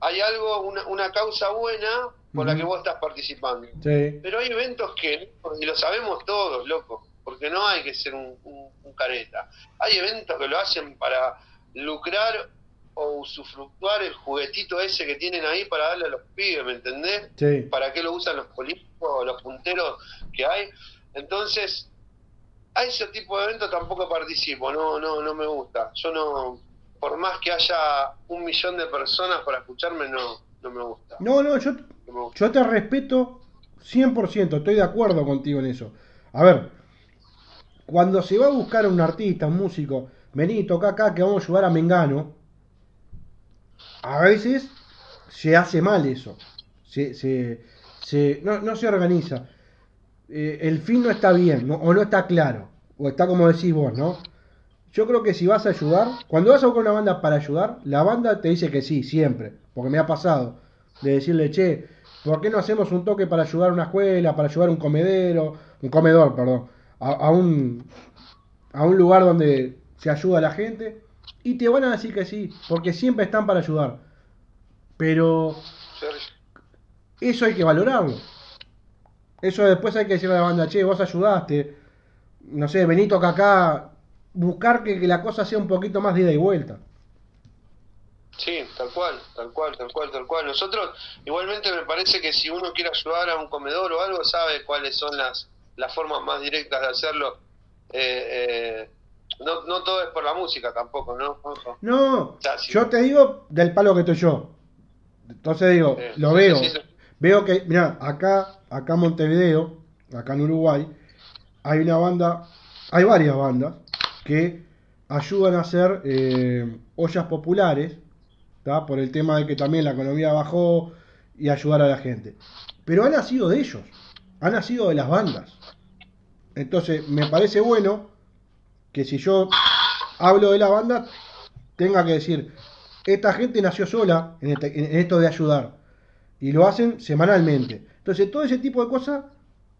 [SPEAKER 2] hay algo, una, una causa buena por la
[SPEAKER 1] Ujú.
[SPEAKER 2] que vos estás participando.
[SPEAKER 1] Sí,
[SPEAKER 2] Pero hay eventos que, y lo sabemos todos, loco, porque no hay que ser un, un- un careta. Hay eventos que lo hacen para lucrar o usufructuar el juguetito ese que tienen ahí para darle a los pibes, ¿me entendés?
[SPEAKER 1] sí.
[SPEAKER 2] ¿Para qué lo usan los políticos, los punteros que hay? Entonces, a ese tipo de eventos tampoco participo, no, no, no me gusta. Yo no, por más que haya un millón de personas para escucharme, no, no me gusta.
[SPEAKER 1] No, no, yo,
[SPEAKER 2] No
[SPEAKER 1] yo te respeto 100%, estoy de acuerdo contigo en eso. A ver, cuando se va a buscar a un artista, un músico, vení, toca acá que vamos a ayudar a Mengano, a veces se hace mal eso. Se, se, se- no, no se organiza. Eh, el fin no está bien, ¿no? o no está claro, o está como decís vos, ¿no? Yo creo que si vas a ayudar, cuando vas a buscar una banda para ayudar, la banda te dice que sí, siempre, porque me ha pasado, de decirle, che, ¿por qué no hacemos un toque para ayudar a una escuela, para ayudar a un comedero, un comedor, perdón, a, a un, a un lugar donde se ayuda a la gente? Y te van a decir que sí, porque siempre están para ayudar. Pero eso hay que valorarlo. Eso después hay que decirle a la banda, che, vos ayudaste, no sé, vení, toca acá, buscar que, que la cosa sea un poquito más de ida y vuelta.
[SPEAKER 2] Sí, tal cual, tal cual, tal cual, tal cual. Nosotros, igualmente me parece que si uno quiere ayudar a un comedor o algo, sabe cuáles son las, las formas más directas de hacerlo. Eh, eh, no, no todo es por la música tampoco, ¿no?
[SPEAKER 1] No, yo te digo del palo que estoy yo. Entonces digo,
[SPEAKER 2] Sí,
[SPEAKER 1] lo veo.
[SPEAKER 2] sí, sí.
[SPEAKER 1] Veo que, mira, acá, acá en Montevideo, acá en Uruguay, hay una banda, hay varias bandas que ayudan a hacer eh, ollas populares, ¿tá? por el tema de que también la economía bajó y ayudar a la gente. Pero ha nacido de ellos, ha nacido de las bandas. Entonces, me parece bueno que si yo hablo de la banda, tenga que decir, esta gente nació sola en, este- en esto de ayudar. Y lo hacen semanalmente. Entonces, todo ese tipo de cosas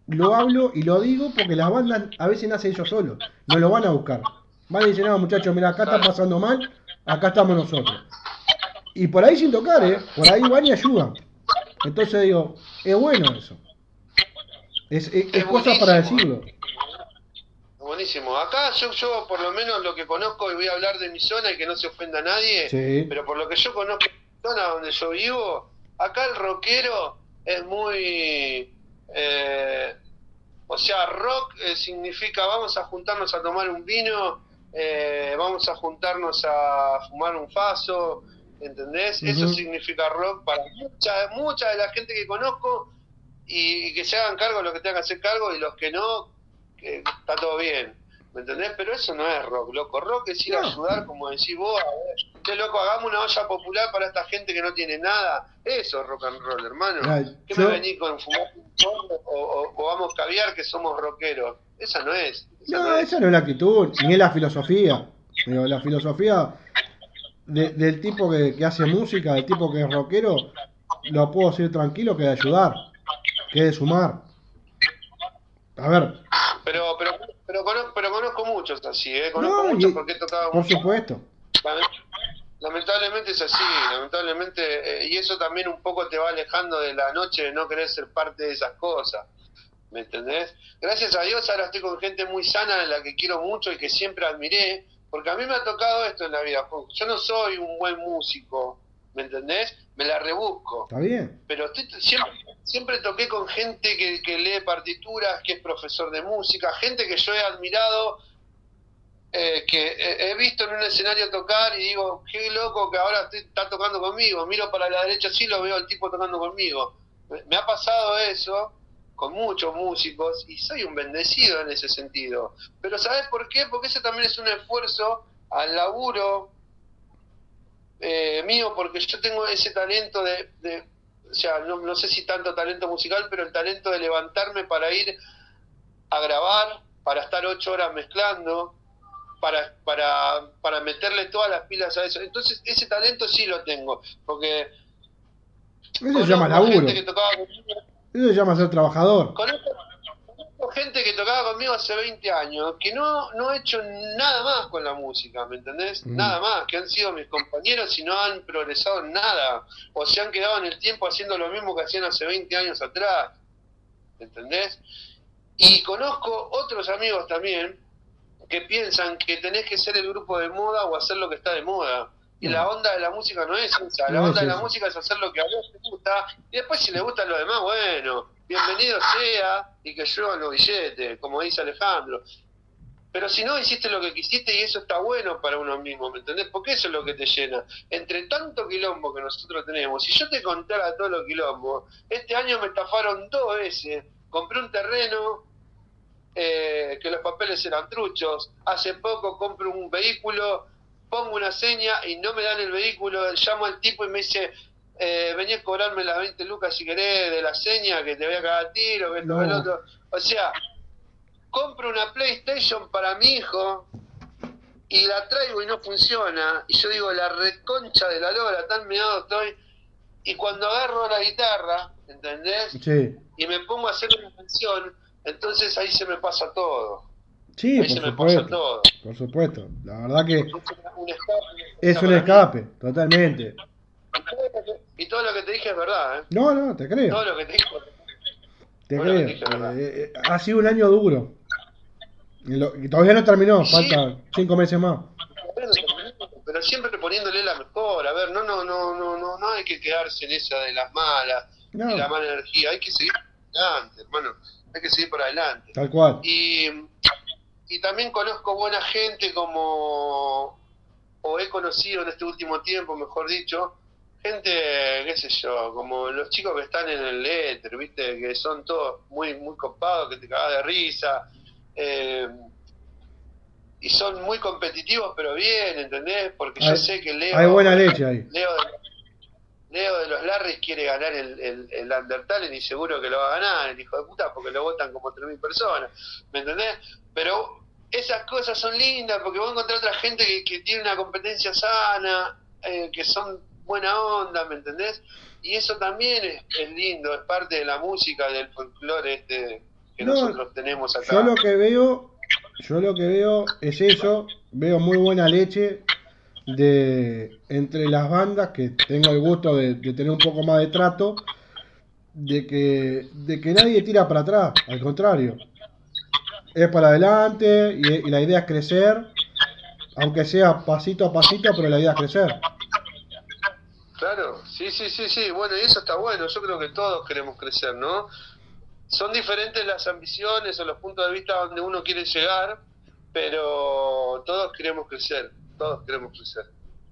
[SPEAKER 1] lo hablo y lo digo porque las bandas a veces nacen ellos solos. No lo van a buscar. Van y dicen, no, muchachos, mira, acá está pasando mal, acá estamos nosotros. Y por ahí sin tocar, ¿eh? Por ahí van y ayudan. Entonces digo, es bueno eso. Es, es, es para decirlo.
[SPEAKER 2] Buenísimo. Acá yo, yo por lo menos lo que conozco, y voy a hablar de mi zona y que no se ofenda a nadie,
[SPEAKER 1] Sí.
[SPEAKER 2] pero por lo que yo conozco la zona donde yo vivo, acá el rockero es muy... eh, o sea, rock eh, significa vamos a juntarnos a tomar un vino, eh, vamos a juntarnos a fumar un faso, ¿entendés? Eso significa rock para mucha, mucha de la gente que conozco y, y que se hagan cargo de lo que tengan que hacer cargo y los que no, que está todo bien. ¿Me entendés? Pero eso no es rock, loco. Rock es ir a ayudar, como decís vos, a ver, che, loco, hagamos una olla popular para esta gente que no tiene nada. Eso es rock and roll, hermano.
[SPEAKER 1] Mirá,
[SPEAKER 2] ¿Qué
[SPEAKER 1] yo-
[SPEAKER 2] me venís con fumar un porro o, o- o vamos caviar que somos rockeros? Esa no es. Esa
[SPEAKER 1] No,
[SPEAKER 2] no es.
[SPEAKER 1] esa no es la actitud, ni es la filosofía. Digo, la filosofía de- del tipo que, que hace música, del tipo que es rockero, lo puedo decir tranquilo que de ayudar, que de sumar. A ver,
[SPEAKER 2] Pero, pero, pero, conozco, pero conozco muchos así, ¿eh? Conozco
[SPEAKER 1] No,
[SPEAKER 2] muchos
[SPEAKER 1] y-
[SPEAKER 2] porque he tocado
[SPEAKER 1] por
[SPEAKER 2] mucho.
[SPEAKER 1] supuesto.
[SPEAKER 2] Lament- Lamentablemente es así, lamentablemente, eh, y eso también un poco te va alejando de la noche de no querer ser parte de esas cosas, ¿me entendés? Gracias a Dios ahora estoy con gente muy sana, en la que quiero mucho y que siempre admiré, porque a mí me ha tocado esto en la vida, Juan. yo no soy un buen músico, ¿me entendés? Me la rebusco,
[SPEAKER 1] Está bien.
[SPEAKER 2] pero estoy, siempre, siempre toqué con gente que, que lee partituras, que es profesor de música, gente que yo he admirado, eh, que he visto en un escenario tocar y digo, qué loco que ahora está tocando conmigo, miro para la derecha sí lo veo al tipo tocando conmigo. Me, ha pasado eso con muchos músicos y soy un bendecido en ese sentido. Pero ¿sabes por qué? Porque ese también es un esfuerzo al laburo eh, mío, porque yo tengo ese talento de- o sea, no, no sé si tanto talento musical, pero el talento de levantarme para ir a grabar, para estar ocho horas mezclando, para, para, para meterle todas las pilas a eso. Entonces, ese talento sí lo tengo, porque
[SPEAKER 1] Eso se llama
[SPEAKER 2] conozco
[SPEAKER 1] laburo.
[SPEAKER 2] gente que tocaba
[SPEAKER 1] Eso se llama ser trabajador.
[SPEAKER 2] conozco gente que tocaba conmigo hace 20 años, que no, no ha hecho nada más con la música, ¿me entendés?
[SPEAKER 1] Mm.
[SPEAKER 2] Nada más, que han sido mis compañeros y no han progresado en nada, o se han quedado en el tiempo haciendo lo mismo que hacían hace 20 años atrás, ¿me entendés? Y conozco otros amigos también que piensan que tenés que ser el grupo de moda o hacer lo que está de moda. Y
[SPEAKER 1] No.
[SPEAKER 2] la onda de la música no es esa, la onda de la música es hacer lo que a vos te gusta, y después si le gustan lo demás, bueno, bienvenido sea y que lluevan los billetes, como dice Alejandro. Pero si no hiciste lo que quisiste y eso está bueno para uno mismo, ¿me entendés? Porque eso es lo que te llena. Entre tanto quilombo que nosotros tenemos, si yo te contara todos los quilombos, este año me estafaron dos veces, compré un terreno, eh, que los papeles eran truchos, hace poco compro un vehículo, pongo una seña y no me dan el vehículo, llamo al tipo y me dice, eh, vení a cobrarme las 20 lucas si querés de la seña, que te voy a cagar tiro, que esto,
[SPEAKER 1] No.
[SPEAKER 2] el otro. O sea, compro una PlayStation para mi hijo y la traigo y no funciona. Y yo digo, la reconcha de la lora, tan meado estoy. Y cuando agarro la guitarra, ¿entendés?
[SPEAKER 1] Sí.
[SPEAKER 2] Y me pongo a hacer una canción, entonces ahí se me pasa todo.
[SPEAKER 1] Sí,
[SPEAKER 2] ahí se
[SPEAKER 1] por
[SPEAKER 2] me pasa
[SPEAKER 1] supuesto.
[SPEAKER 2] todo.
[SPEAKER 1] Por supuesto. La verdad que
[SPEAKER 2] Es un escape.
[SPEAKER 1] es un escape, totalmente.
[SPEAKER 2] Y todo lo que te dije es verdad, ¿eh?
[SPEAKER 1] No, no, te creo.
[SPEAKER 2] Todo lo que te dije.
[SPEAKER 1] Te
[SPEAKER 2] Bueno,
[SPEAKER 1] creo.
[SPEAKER 2] dije, ¿verdad?
[SPEAKER 1] Eh, eh, ha sido un año duro. Y, lo- y todavía no terminó,
[SPEAKER 2] Sí.
[SPEAKER 1] falta cinco meses más.
[SPEAKER 2] Pero siempre poniéndole la mejor. A ver, no, no, no, no, no, no hay que quedarse en esa de las malas
[SPEAKER 1] No.
[SPEAKER 2] y la mala energía. Hay que seguir por adelante, hermano. Hay que seguir por adelante.
[SPEAKER 1] Tal cual.
[SPEAKER 2] Y, y también conozco buena gente como, o he conocido en este último tiempo, mejor dicho, gente, qué sé yo, como los chicos que están en el éter, viste, que son todos muy, muy copados, que te cagas de risa. eh, y son muy competitivos, pero bien, ¿entendés? Porque yo sé que Leo...
[SPEAKER 1] Hay buena leche ahí.
[SPEAKER 2] Leo de, Leo de los Larrys quiere ganar el, el, el Undertale y seguro que lo va a ganar, el hijo de puta, porque lo votan como 3.000 personas, ¿me entendés? Pero esas cosas son lindas porque vos encontrás otra gente que, que tiene una competencia sana, eh, que son buena onda, ¿me entendés? Y eso también es, es lindo, es parte de la música, del folclore este que
[SPEAKER 1] No,
[SPEAKER 2] nosotros tenemos acá.
[SPEAKER 1] Yo lo que veo, yo lo que veo es eso, veo muy buena leche de entre las bandas que tengo el gusto de, de tener un poco más de trato, de que, de que nadie tira para atrás, al contrario. Es para adelante y, y la idea es crecer, aunque sea pasito a pasito, pero la idea es crecer.
[SPEAKER 2] Claro, sí, sí, sí, sí, bueno, y eso está bueno, yo creo que todos queremos crecer, ¿no? Son diferentes las ambiciones o los puntos de vista donde uno quiere llegar, pero todos queremos crecer, todos queremos crecer.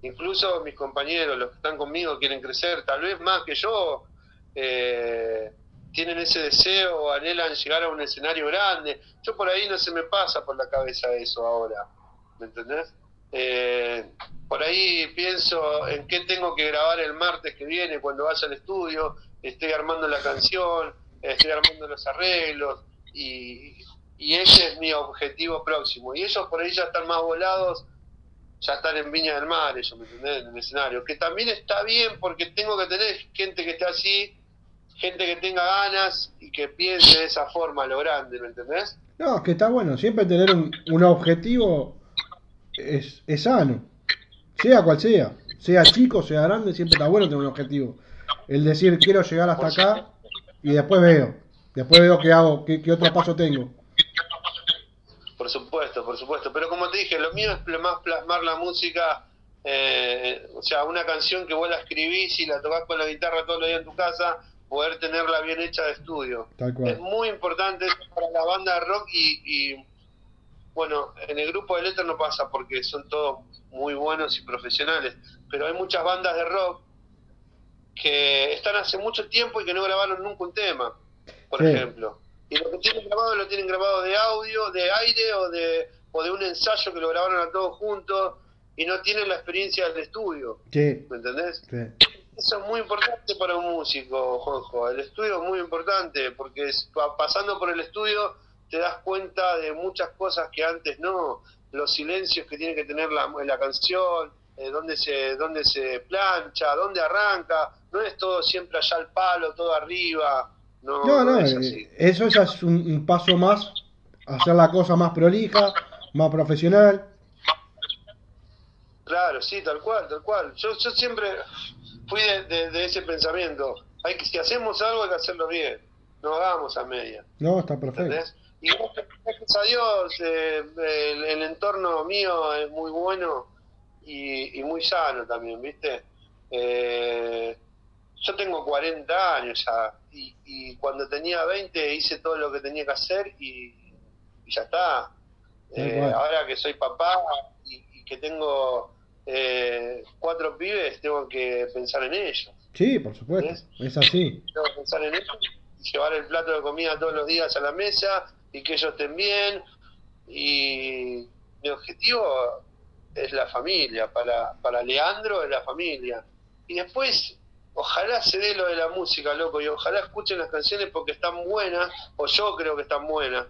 [SPEAKER 2] Incluso mis compañeros, los que están conmigo, quieren crecer, tal vez más que yo, eh, tienen ese deseo o anhelan llegar a un escenario grande. Yo por ahí no se me pasa por la cabeza eso ahora, ¿me entendés? Eh, por ahí pienso en qué tengo que grabar el martes que viene cuando vaya al estudio, estoy armando la canción, estoy armando los arreglos y, ese es mi objetivo próximo. Y ellos por ahí ya están más volados, ya están en Viña del Mar, ellos, ¿me entendés? En el escenario, que también está bien porque tengo que tener gente que esté así, gente que tenga ganas y que piense de esa forma lo grande, ¿me entendés?
[SPEAKER 1] No, es que está bueno, siempre tener un objetivo es, es sano, sea cual sea, sea chico, sea grande, siempre está bueno tener un objetivo. El decir quiero llegar hasta acá y después veo, después veo qué hago, qué, qué otro paso tengo.
[SPEAKER 2] Por supuesto, por supuesto. Pero como te dije, lo mío es más plasmar la música, eh, o sea, una canción que vos la escribís y la tocas con la guitarra todos los días en tu casa, poder tenerla bien hecha de estudio.
[SPEAKER 1] Tal
[SPEAKER 2] Es muy importante para la banda de rock y, y, bueno, en el grupo del Éter no pasa porque son todos muy buenos y profesionales, pero hay muchas bandas de rock que están hace mucho tiempo y que no grabaron nunca un tema, por
[SPEAKER 1] Sí.
[SPEAKER 2] ejemplo. Y lo que tienen grabado lo tienen grabado de audio, de aire o de, o de un ensayo que lo grabaron a todos juntos y no tienen la experiencia del estudio,
[SPEAKER 1] Sí,
[SPEAKER 2] ¿me entendés?
[SPEAKER 1] sí.
[SPEAKER 2] Eso es muy importante para un músico, Juanjo. El estudio es muy importante porque pasando por el estudio te das cuenta de muchas cosas que antes no. Los silencios que tiene que tener la, la canción, eh, dónde, se, dónde se plancha, dónde arranca. No es todo siempre allá al palo, todo arriba. No,
[SPEAKER 1] No, no,
[SPEAKER 2] es
[SPEAKER 1] eh,
[SPEAKER 2] así.
[SPEAKER 1] eso ya es un, un paso más, hacer la cosa más prolija, más profesional.
[SPEAKER 2] Claro, sí, tal cual, tal cual. Yo, yo siempre fui de, de- de ese pensamiento. Hay que, si hacemos algo hay que hacerlo bien. No hagamos a media.
[SPEAKER 1] No, está perfecto.
[SPEAKER 2] ¿entendés? Y gracias, a Dios, eh, el, el entorno mío es muy bueno y, y muy sano también, ¿viste? Eh, yo tengo 40 años ya y, y cuando tenía 20 hice todo lo que tenía que hacer y, y ya está. Eh, ahora que soy papá y, y que tengo eh, cuatro pibes, tengo que pensar en ellos.
[SPEAKER 1] Sí, por supuesto, es así.
[SPEAKER 2] Tengo que pensar en ellos llevar el plato de comida todos los días a la mesa y que ellos estén bien. Y mi objetivo es la familia, para, para Leandro es la familia. Y después, ojalá se dé lo de la música, loco, y ojalá escuchen las canciones porque están buenas, o yo creo que están buenas.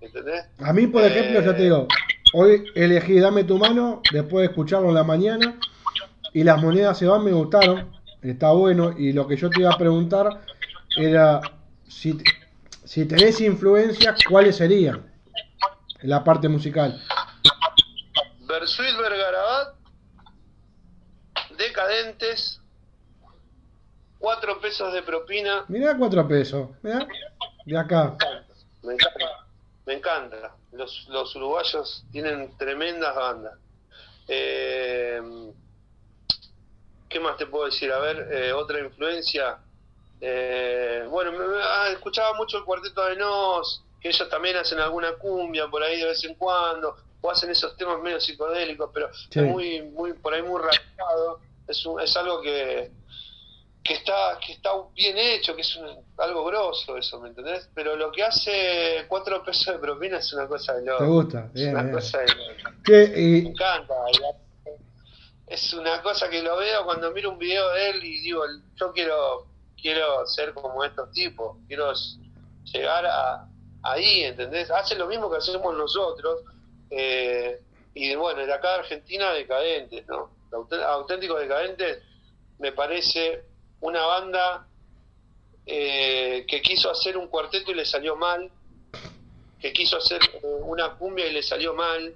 [SPEAKER 2] ¿Entendés?
[SPEAKER 1] A mí, por ejemplo, ya te digo, hoy elegí Dame tu mano, después de escucharlo en la mañana, y las monedas se van, me gustaron, está bueno, y lo que yo te iba a preguntar era si, si tenés influencias, ¿cuáles serían en la parte musical?
[SPEAKER 2] Bersuit Vergarabat, Decadentes, cuatro pesos de propina,
[SPEAKER 1] Mirá cuatro pesos, mirá, de acá.
[SPEAKER 2] Me encanta. Me encanta. Los, los uruguayos tienen tremendas bandas. Eh, ¿Qué más te puedo decir? A ver, eh, otra influencia. Eh, bueno, ah, escuchaba mucho el cuarteto de Nos, que ellos también hacen alguna cumbia por ahí de vez en cuando, o hacen esos temas medio psicodélicos, pero
[SPEAKER 1] Sí.
[SPEAKER 2] es muy, muy, por ahí muy radicado. Es, un- es algo que, que está que está bien hecho, que es un- algo grosso eso, ¿me entendés? Pero lo que hace cuatro pesos de propina es una cosa de loco.
[SPEAKER 1] ¿Te gusta?
[SPEAKER 2] Es una
[SPEAKER 1] bien.
[SPEAKER 2] cosa de loco. Me encanta. Es una cosa que lo veo cuando miro un video de él y digo, yo quiero quiero ser como estos tipos, quiero llegar a ahí, ¿entendés? Hace lo mismo que hacemos nosotros. eh, y bueno, de acá de Argentina, Decadentes, ¿no? Aut- Auténticos Decadentes me parece una banda eh, que quiso hacer un cuarteto y le salió mal, que quiso hacer eh, una cumbia y le salió mal,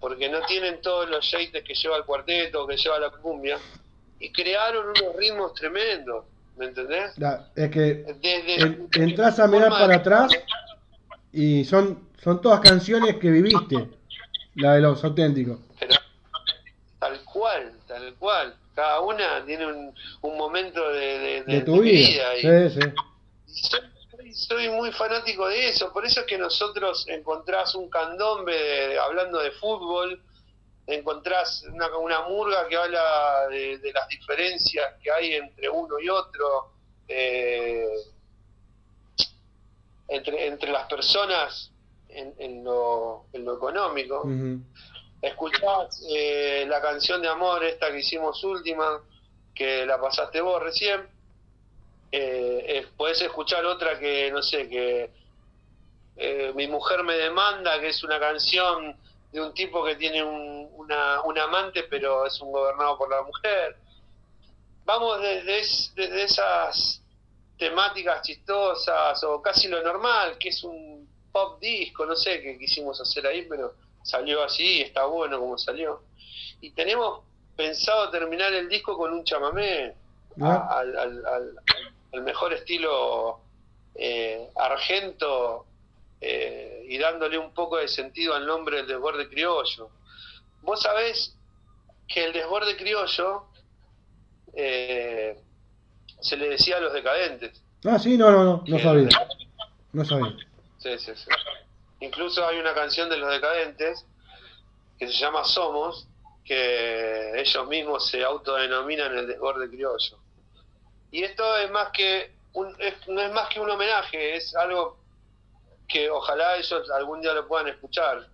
[SPEAKER 2] porque no tienen todos los shades que lleva el cuarteto, que lleva la cumbia, y crearon unos ritmos tremendos, ¿me entendés?
[SPEAKER 1] la- es que
[SPEAKER 2] Desde
[SPEAKER 1] en- entras a mirar para atrás y son, son todas canciones que viviste, la de los auténticos.
[SPEAKER 2] Pero tal cual, tal cual. Cada una tiene un, un momento de, de,
[SPEAKER 1] De tu
[SPEAKER 2] de
[SPEAKER 1] vida.
[SPEAKER 2] y-
[SPEAKER 1] Sí, sí.
[SPEAKER 2] soy, soy- muy fanático de eso. Por eso es que nosotros encontrás un candombe de- hablando de fútbol, encontrás una, una murga que habla de, de las diferencias que hay entre uno y otro, eh, entre, entre las personas en, en lo, en lo económico
[SPEAKER 1] Ujú.
[SPEAKER 2] escuchás eh, la canción de amor esta que hicimos última, que la pasaste vos recién, eh, eh, podés escuchar otra que, no sé, que eh, Mi mujer me demanda, que es una canción de un tipo que tiene un, una, un amante, pero es un gobernado por la mujer. Vamos desde, es- desde esas temáticas chistosas o casi lo normal, que es un pop disco, no sé qué quisimos hacer ahí, pero salió así, está bueno como salió. Y tenemos pensado terminar el disco con un chamamé,
[SPEAKER 1] Ah.
[SPEAKER 2] a- al, al- al- al mejor estilo eh, argento eh, y dándole un poco de sentido al nombre del desborde criollo. Vos sabés que el desborde criollo eh, se le decía a los decadentes.
[SPEAKER 1] Ah, sí, no, no, no, sabía. No sabía.
[SPEAKER 2] Sí, sí, sí. Incluso hay una canción de los decadentes que se llama Somos, que ellos mismos se autodenominan el desborde criollo. Y esto es más que un, es- no es más que un homenaje, es algo que ojalá ellos algún día lo puedan escuchar.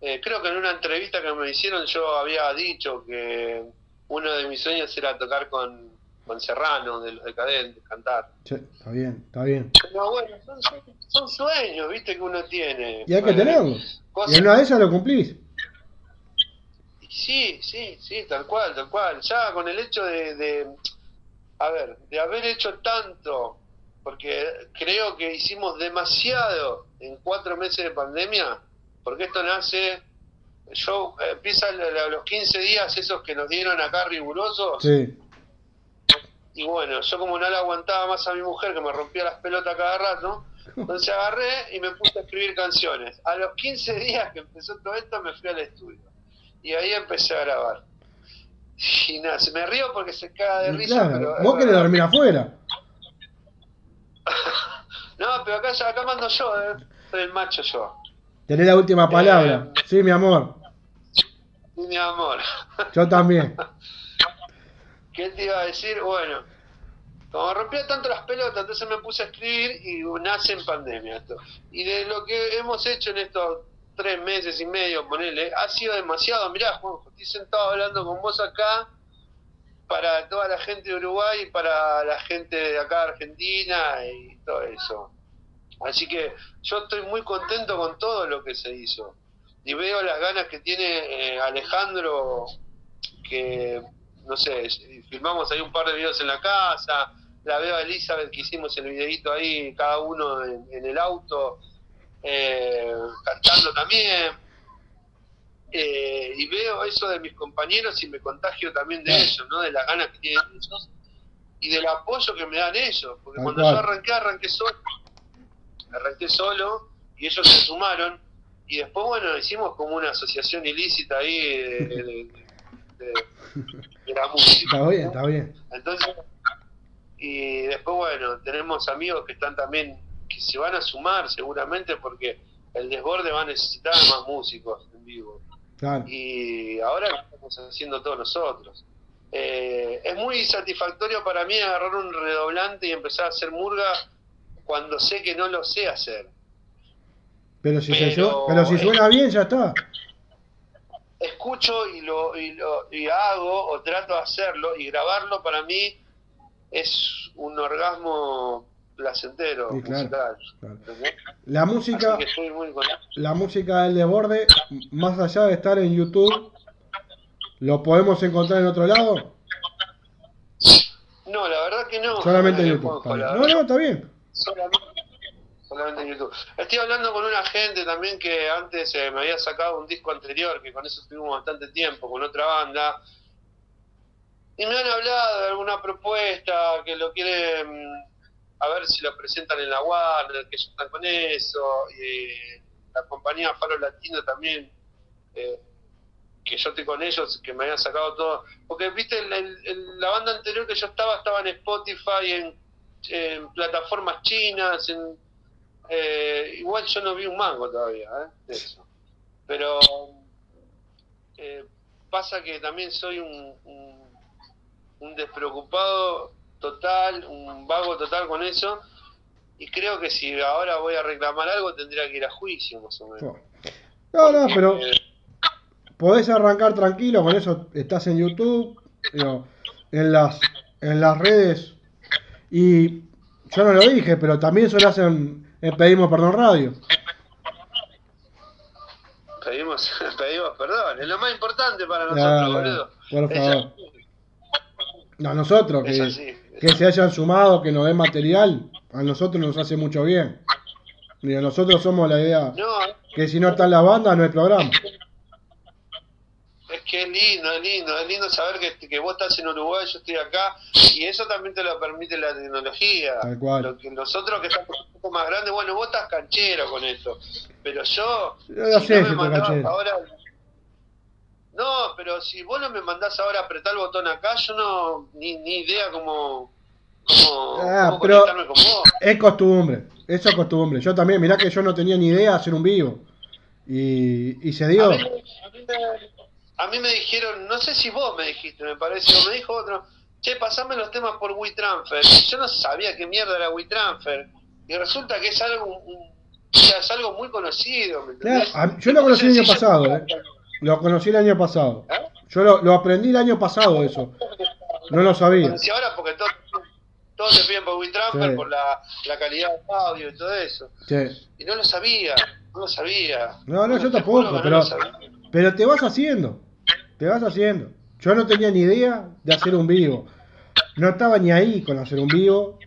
[SPEAKER 2] Eh, creo que en una entrevista que me hicieron yo había dicho que uno de mis sueños era tocar con, con Serrano, de los decadentes, cantar.
[SPEAKER 1] Che, está bien, está bien.
[SPEAKER 2] Pero bueno, son, son- sueños, viste, que uno tiene.
[SPEAKER 1] Y hay que tenerlos.
[SPEAKER 2] cosas-
[SPEAKER 1] Y una de esas lo cumplís.
[SPEAKER 2] Sí, sí, sí, tal cual, tal cual. Ya con el hecho de, de, a ver, de haber hecho tanto, porque creo que hicimos demasiado en cuatro meses de pandemia, porque esto nace, yo empieza los 15 días esos que nos dieron acá rigurosos,
[SPEAKER 1] Sí.
[SPEAKER 2] y bueno, yo como no le aguantaba más a mi mujer, que me rompía las pelotas cada rato, entonces agarré y me puse a escribir canciones. A los 15 días que empezó todo esto me fui al estudio. Y ahí empecé a grabar. Y nada, se me río porque se caga de risa,
[SPEAKER 1] claro,
[SPEAKER 2] pero...
[SPEAKER 1] vos querés dormir afuera.
[SPEAKER 2] No, pero acá, acá mando yo, eh. soy el macho yo.
[SPEAKER 1] Tenés la última palabra.
[SPEAKER 2] Eh.
[SPEAKER 1] Sí, mi amor.
[SPEAKER 2] Y mi amor.
[SPEAKER 1] Yo también.
[SPEAKER 2] ¿Qué te iba a decir? Bueno, como rompía tanto las pelotas, entonces me puse a escribir y nace en pandemia esto. Y de lo que hemos hecho en estos tres meses y medio, ponele, ha sido demasiado. Mirá, Juanjo, estoy sentado hablando con vos acá para toda la gente de Uruguay y para la gente de acá de Argentina y todo eso. Así que yo estoy muy contento con todo lo que se hizo. Y veo las ganas que tiene eh, Alejandro, que, no sé, filmamos ahí un par de videos en la casa, la veo a Elizabeth que hicimos el videito ahí, cada uno en, en el auto, eh, cantando también. Eh, y veo eso de mis compañeros y me contagio también de ellos, ¿no? De las ganas que tienen ellos y del apoyo que me dan ellos. Porque
[SPEAKER 1] Tal
[SPEAKER 2] cuando
[SPEAKER 1] cual.
[SPEAKER 2] yo arranqué, arranqué solo. Arranqué solo y ellos se sumaron y después, bueno, hicimos como una asociación ilícita ahí de, de- de- de la música.
[SPEAKER 1] Está bien, está bien.
[SPEAKER 2] Entonces, y después, bueno, tenemos amigos que están también, que se van a sumar seguramente porque el desborde va a necesitar más músicos en vivo.
[SPEAKER 1] Claro.
[SPEAKER 2] Y ahora lo estamos haciendo todos nosotros. Eh, es muy satisfactorio para mí agarrar un redoblante y empezar a hacer murga cuando sé que no lo sé hacer.
[SPEAKER 1] Pero si, se su- pero si suena bien, ya está.
[SPEAKER 2] escucho y lo, y lo y hago o trato de hacerlo y grabarlo para mí es un orgasmo placentero
[SPEAKER 1] Sí, claro,
[SPEAKER 2] musical.
[SPEAKER 1] La música,
[SPEAKER 2] muy
[SPEAKER 1] la música del desborde, más allá de estar en YouTube, ¿lo podemos encontrar en otro lado?
[SPEAKER 2] No, la verdad que no.
[SPEAKER 1] Solamente en YouTube. No, no, está bien.
[SPEAKER 2] solamente, solamente en YouTube. Estoy hablando con una gente también que antes eh, me había sacado un disco anterior, que con eso estuvimos bastante tiempo, con otra banda. Y me han hablado de alguna propuesta, que lo quieren, a ver si lo presentan en la Warner, que ellos están con eso. Y la compañía Faro Latino también, eh, que yo estoy con ellos, que me habían sacado todo. Porque, viste, el- la banda anterior que yo estaba, estaba en Spotify, en en plataformas chinas, en, eh, igual yo no vi un mango todavía ¿eh? de eso. Pero eh, pasa que también soy un, un, un despreocupado total, un vago total con eso, y creo que si ahora voy a reclamar algo tendría que ir a juicio más o menos.
[SPEAKER 1] No, no, pero
[SPEAKER 2] Eh,
[SPEAKER 1] podés arrancar tranquilo, con eso estás en YouTube, digo, en las, en las redes. Y yo no lo dije, pero también eso lo hacen en Pedimos Perdón Radio.
[SPEAKER 2] pedimos, pedimos perdón, es lo más importante para nosotros, boludo.
[SPEAKER 1] por favor. A nosotros, que. Que se hayan sumado, que nos den material, a nosotros nos hace mucho bien. Digo, nosotros somos la idea
[SPEAKER 2] No,
[SPEAKER 1] que si no están las bandas, no hay programa.
[SPEAKER 2] Es que es lindo, es lindo, es lindo saber que, que vos estás en Uruguay, yo estoy acá, y eso también te lo permite la tecnología.
[SPEAKER 1] Tal cual.
[SPEAKER 2] Lo que nosotros que estamos un poco más grandes, bueno, vos estás canchero con esto, pero yo,
[SPEAKER 1] Yo no sé si
[SPEAKER 2] me
[SPEAKER 1] canchero.
[SPEAKER 2] ahora... No, pero si vos no me mandás ahora a apretar el botón acá, yo no, ni, ni idea cómo, cómo,
[SPEAKER 1] Ah,
[SPEAKER 2] cómo
[SPEAKER 1] pero-
[SPEAKER 2] conectarme con vos.
[SPEAKER 1] Es costumbre, eso es costumbre. Yo también, mirá que yo no tenía ni idea de hacer un vivo. Y, y se
[SPEAKER 2] A
[SPEAKER 1] dio.
[SPEAKER 2] mí, a mí me, a mí me dijeron, no sé si vos me dijiste, me parece, o me dijo otro, che, pasame los temas por WeTransfer. Yo no sabía qué mierda era WeTransfer. Y resulta que es algo, un- o sea, es algo muy conocido, ¿me
[SPEAKER 1] Claro, yo lo conocí el año pasado, ¿eh? Lo conocí el año pasado.
[SPEAKER 2] ¿Eh?
[SPEAKER 1] Yo lo, lo aprendí el año pasado eso. No lo sabía.
[SPEAKER 2] Conocí ahora porque todos, todos te piden por WeTransfer
[SPEAKER 1] Sí.
[SPEAKER 2] por la, la calidad del audio y todo eso.
[SPEAKER 1] Sí.
[SPEAKER 2] Y no lo sabía, no lo sabía.
[SPEAKER 1] No, no, yo tampoco,
[SPEAKER 2] no
[SPEAKER 1] pero, pero te vas haciendo. Te vas haciendo. Yo no tenía ni idea de hacer un vivo. No estaba ni ahí con hacer un vivo.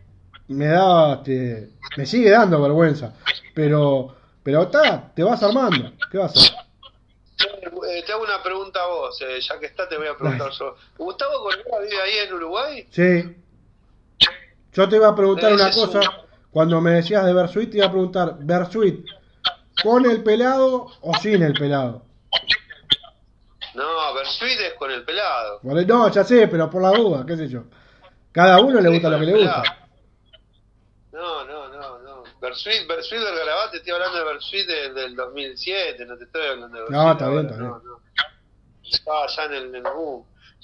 [SPEAKER 1] Me daba, este, me sigue dando vergüenza. Pero, pero está, te vas armando. ¿Qué vas a hacer?
[SPEAKER 2] Te hago una pregunta a vos, eh, ya que está te voy a preguntar yo. ¿Gustavo Correa vive ahí en Uruguay?
[SPEAKER 1] Sí. Yo te iba a preguntar una cosa.
[SPEAKER 2] un-
[SPEAKER 1] Cuando me decías de Bersuit, te iba a preguntar, ¿Bersuit con el pelado o sin el pelado?
[SPEAKER 2] No, Bersuit es con el pelado.
[SPEAKER 1] No, ya sé, pero por la duda, qué sé yo. Cada uno le gusta lo que le gusta.
[SPEAKER 2] No, no. Bersuit, Bersuit del Garabato, estoy hablando de Bersuit del, del 2007, no te estoy hablando de Bersuit.
[SPEAKER 1] No, está bien, está
[SPEAKER 2] no, no. Estaba allá en el, en el.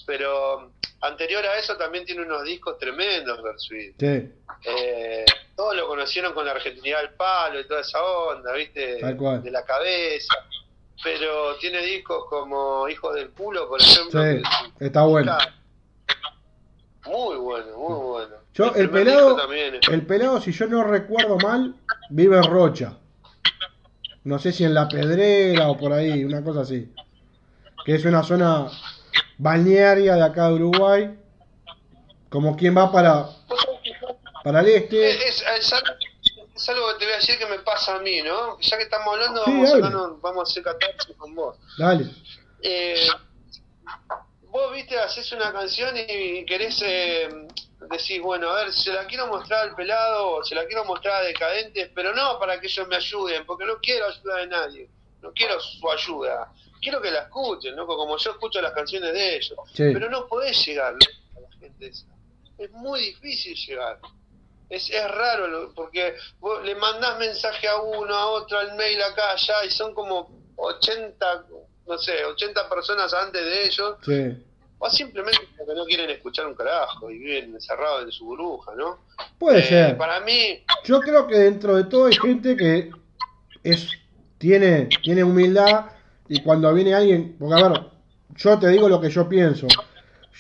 [SPEAKER 2] Pero anterior a eso también tiene unos discos tremendos, Bersuit.
[SPEAKER 1] Sí,
[SPEAKER 2] Eh, todos lo conocieron con la Argentinidad al palo y toda esa onda, ¿viste?
[SPEAKER 1] Tal cual.
[SPEAKER 2] De la cabeza. Pero tiene discos como Hijos del Culo, por ejemplo.
[SPEAKER 1] sí,
[SPEAKER 2] que-
[SPEAKER 1] está bueno.
[SPEAKER 2] Muy bueno, muy bueno.
[SPEAKER 1] Yo, el pelado, el pelado, si yo no recuerdo mal, vive en Rocha. No sé si en La Pedrera o por ahí, una cosa así. Que es una zona balnearia de acá de Uruguay. Como quien va para, para el este.
[SPEAKER 2] Es, es algo, es algo que te voy a decir que me pasa a mí, ¿no? Ya que estamos hablando,
[SPEAKER 1] Sí,
[SPEAKER 2] vamos, a hablarnos- vamos a hacer catarsis con vos.
[SPEAKER 1] Dale.
[SPEAKER 2] Eh, vos, viste, haces una canción y querés eh, decir, bueno, a ver, se la quiero mostrar al pelado o se la quiero mostrar a decadentes, pero no para que ellos me ayuden, porque no quiero ayuda de nadie. no quiero su ayuda, quiero que la escuchen, loco, como yo escucho las canciones de ellos.
[SPEAKER 1] Sí.
[SPEAKER 2] Pero no podés llegar a la gente esa. Es muy difícil llegar. Es, es raro, lo- porque vos le mandás mensaje a uno, a otro, al mail acá, allá, y son como 80, no sé, 80 personas antes de ellos,
[SPEAKER 1] Sí.
[SPEAKER 2] O simplemente porque no quieren escuchar un carajo y viven encerrados en su burbuja, ¿no?
[SPEAKER 1] Puede
[SPEAKER 2] Eh,
[SPEAKER 1] ser.
[SPEAKER 2] Para mí,
[SPEAKER 1] Yo creo que dentro de todo hay gente que es tiene, tiene humildad y cuando viene alguien, porque a ver, yo te digo lo que yo pienso.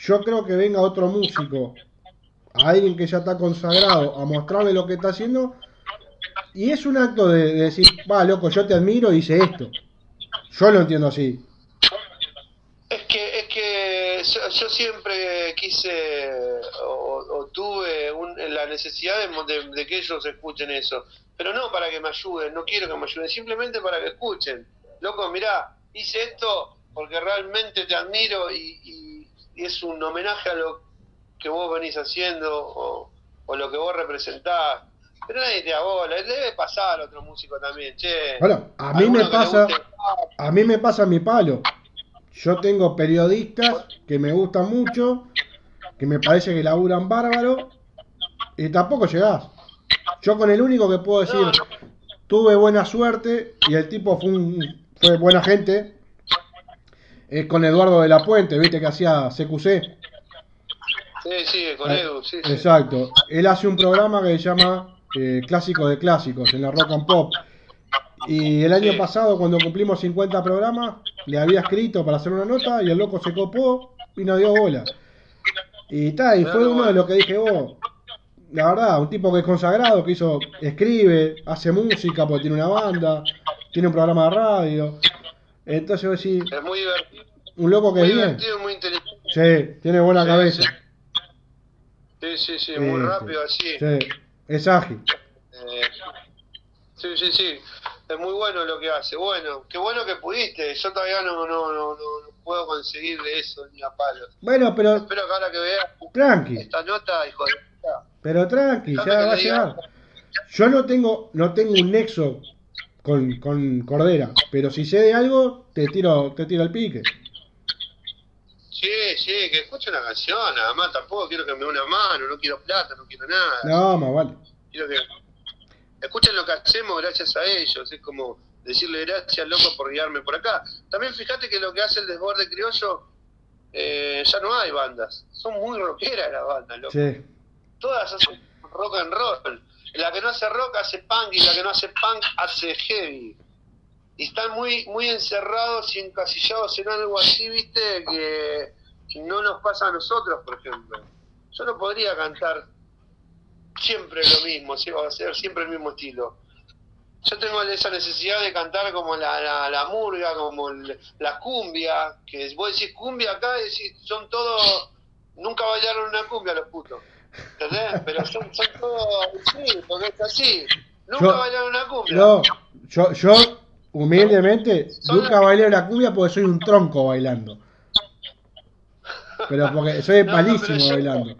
[SPEAKER 1] Yo creo que venga otro músico, alguien que ya está consagrado, a mostrarle lo que está haciendo. Y es un acto de, de decir, va, loco, yo te admiro y hice esto. Yo lo entiendo así.
[SPEAKER 2] Es que, es que yo, yo siempre quise o, o tuve un- la necesidad de, de- de que ellos escuchen eso, pero no para que me ayuden, no quiero que me ayuden, simplemente para que escuchen. Loco, mirá, hice esto porque realmente te admiro y, y- y es un homenaje a lo que vos venís haciendo o, o lo que vos representás. Pero nadie te da bola, le debe pasar a otro músico también, che.
[SPEAKER 1] Bueno, a mí me pasa,
[SPEAKER 2] guste-
[SPEAKER 1] a mí me pasa mi palo. Yo tengo periodistas que me gustan mucho, que me parece que laburan bárbaro, y tampoco llegás. Yo con el único que puedo decir, tuve buena suerte, y el tipo fue, un- fue buena gente, es con Eduardo de la Puente, viste que hacía CQC.
[SPEAKER 2] Sí, sí, con Edu, sí, sí.
[SPEAKER 1] Exacto. Él hace un programa que se llama eh, Clásicos de Clásicos en la Rock and Pop. Y el año
[SPEAKER 2] Sí.
[SPEAKER 1] pasado, cuando cumplimos 50 programas, le había escrito para hacer una nota y el loco se copó y nos dio bola. Y tal, y fue uno de los que dije, vos, la verdad, un tipo que es consagrado, que hizo, escribe, hace música porque tiene una banda, tiene un programa de radio. Entonces vos decís,
[SPEAKER 2] Es muy divertido,
[SPEAKER 1] un loco que
[SPEAKER 2] muy
[SPEAKER 1] es bien.
[SPEAKER 2] muy inteligente.
[SPEAKER 1] Sí, tiene buena
[SPEAKER 2] Sí,
[SPEAKER 1] cabeza.
[SPEAKER 2] sí. Sí, sí, sí, muy rápido así.
[SPEAKER 1] Sí, es ágil.
[SPEAKER 2] Eh, sí, sí, sí. Es muy bueno lo que hace. Bueno, qué bueno que pudiste. Yo todavía no, no, no, no, puedo conseguir de eso ni a palos.
[SPEAKER 1] Bueno, pero
[SPEAKER 2] Espero que ahora que veas
[SPEAKER 1] tranqui.
[SPEAKER 2] esta nota, hijo de puta.
[SPEAKER 1] Pero tranqui, ya va a llegar. Yo no tengo, no tengo un nexo con, con Cordera, pero si sé de algo, te tiro, te tiro el pique.
[SPEAKER 2] Sí, sí, que escuche una canción, nada más. Tampoco quiero que me dé una mano, no quiero plata, no quiero nada.
[SPEAKER 1] No, más vale.
[SPEAKER 2] Quiero que escuchen lo que hacemos gracias a ellos. Es como decirle gracias, loco, por guiarme por acá. También fíjate que lo que hace el desborde criollo, eh, ya no hay bandas. Son muy rockeras las bandas, loco.
[SPEAKER 1] Sí.
[SPEAKER 2] Todas hacen rock and roll. La que no hace rock hace punk y la que no hace punk hace heavy. Y están muy muy encerrados y encasillados en algo así, viste, que no nos pasa a nosotros, por ejemplo. Yo no podría cantar siempre lo mismo, sí, o hacer siempre el mismo estilo. Yo tengo esa necesidad de cantar como la, la, la murga, como el- la cumbia, que vos decís cumbia acá y decís, son todos, nunca bailaron una cumbia los putos. ¿Entendés? Pero son, son todos, sí, porque es así. Nunca
[SPEAKER 1] Yo-
[SPEAKER 2] bailaron una cumbia.
[SPEAKER 1] No, yo, yo humildemente nunca bailé la cumbia porque soy un tronco bailando. Pero porque soy
[SPEAKER 2] No,
[SPEAKER 1] malísimo bailando.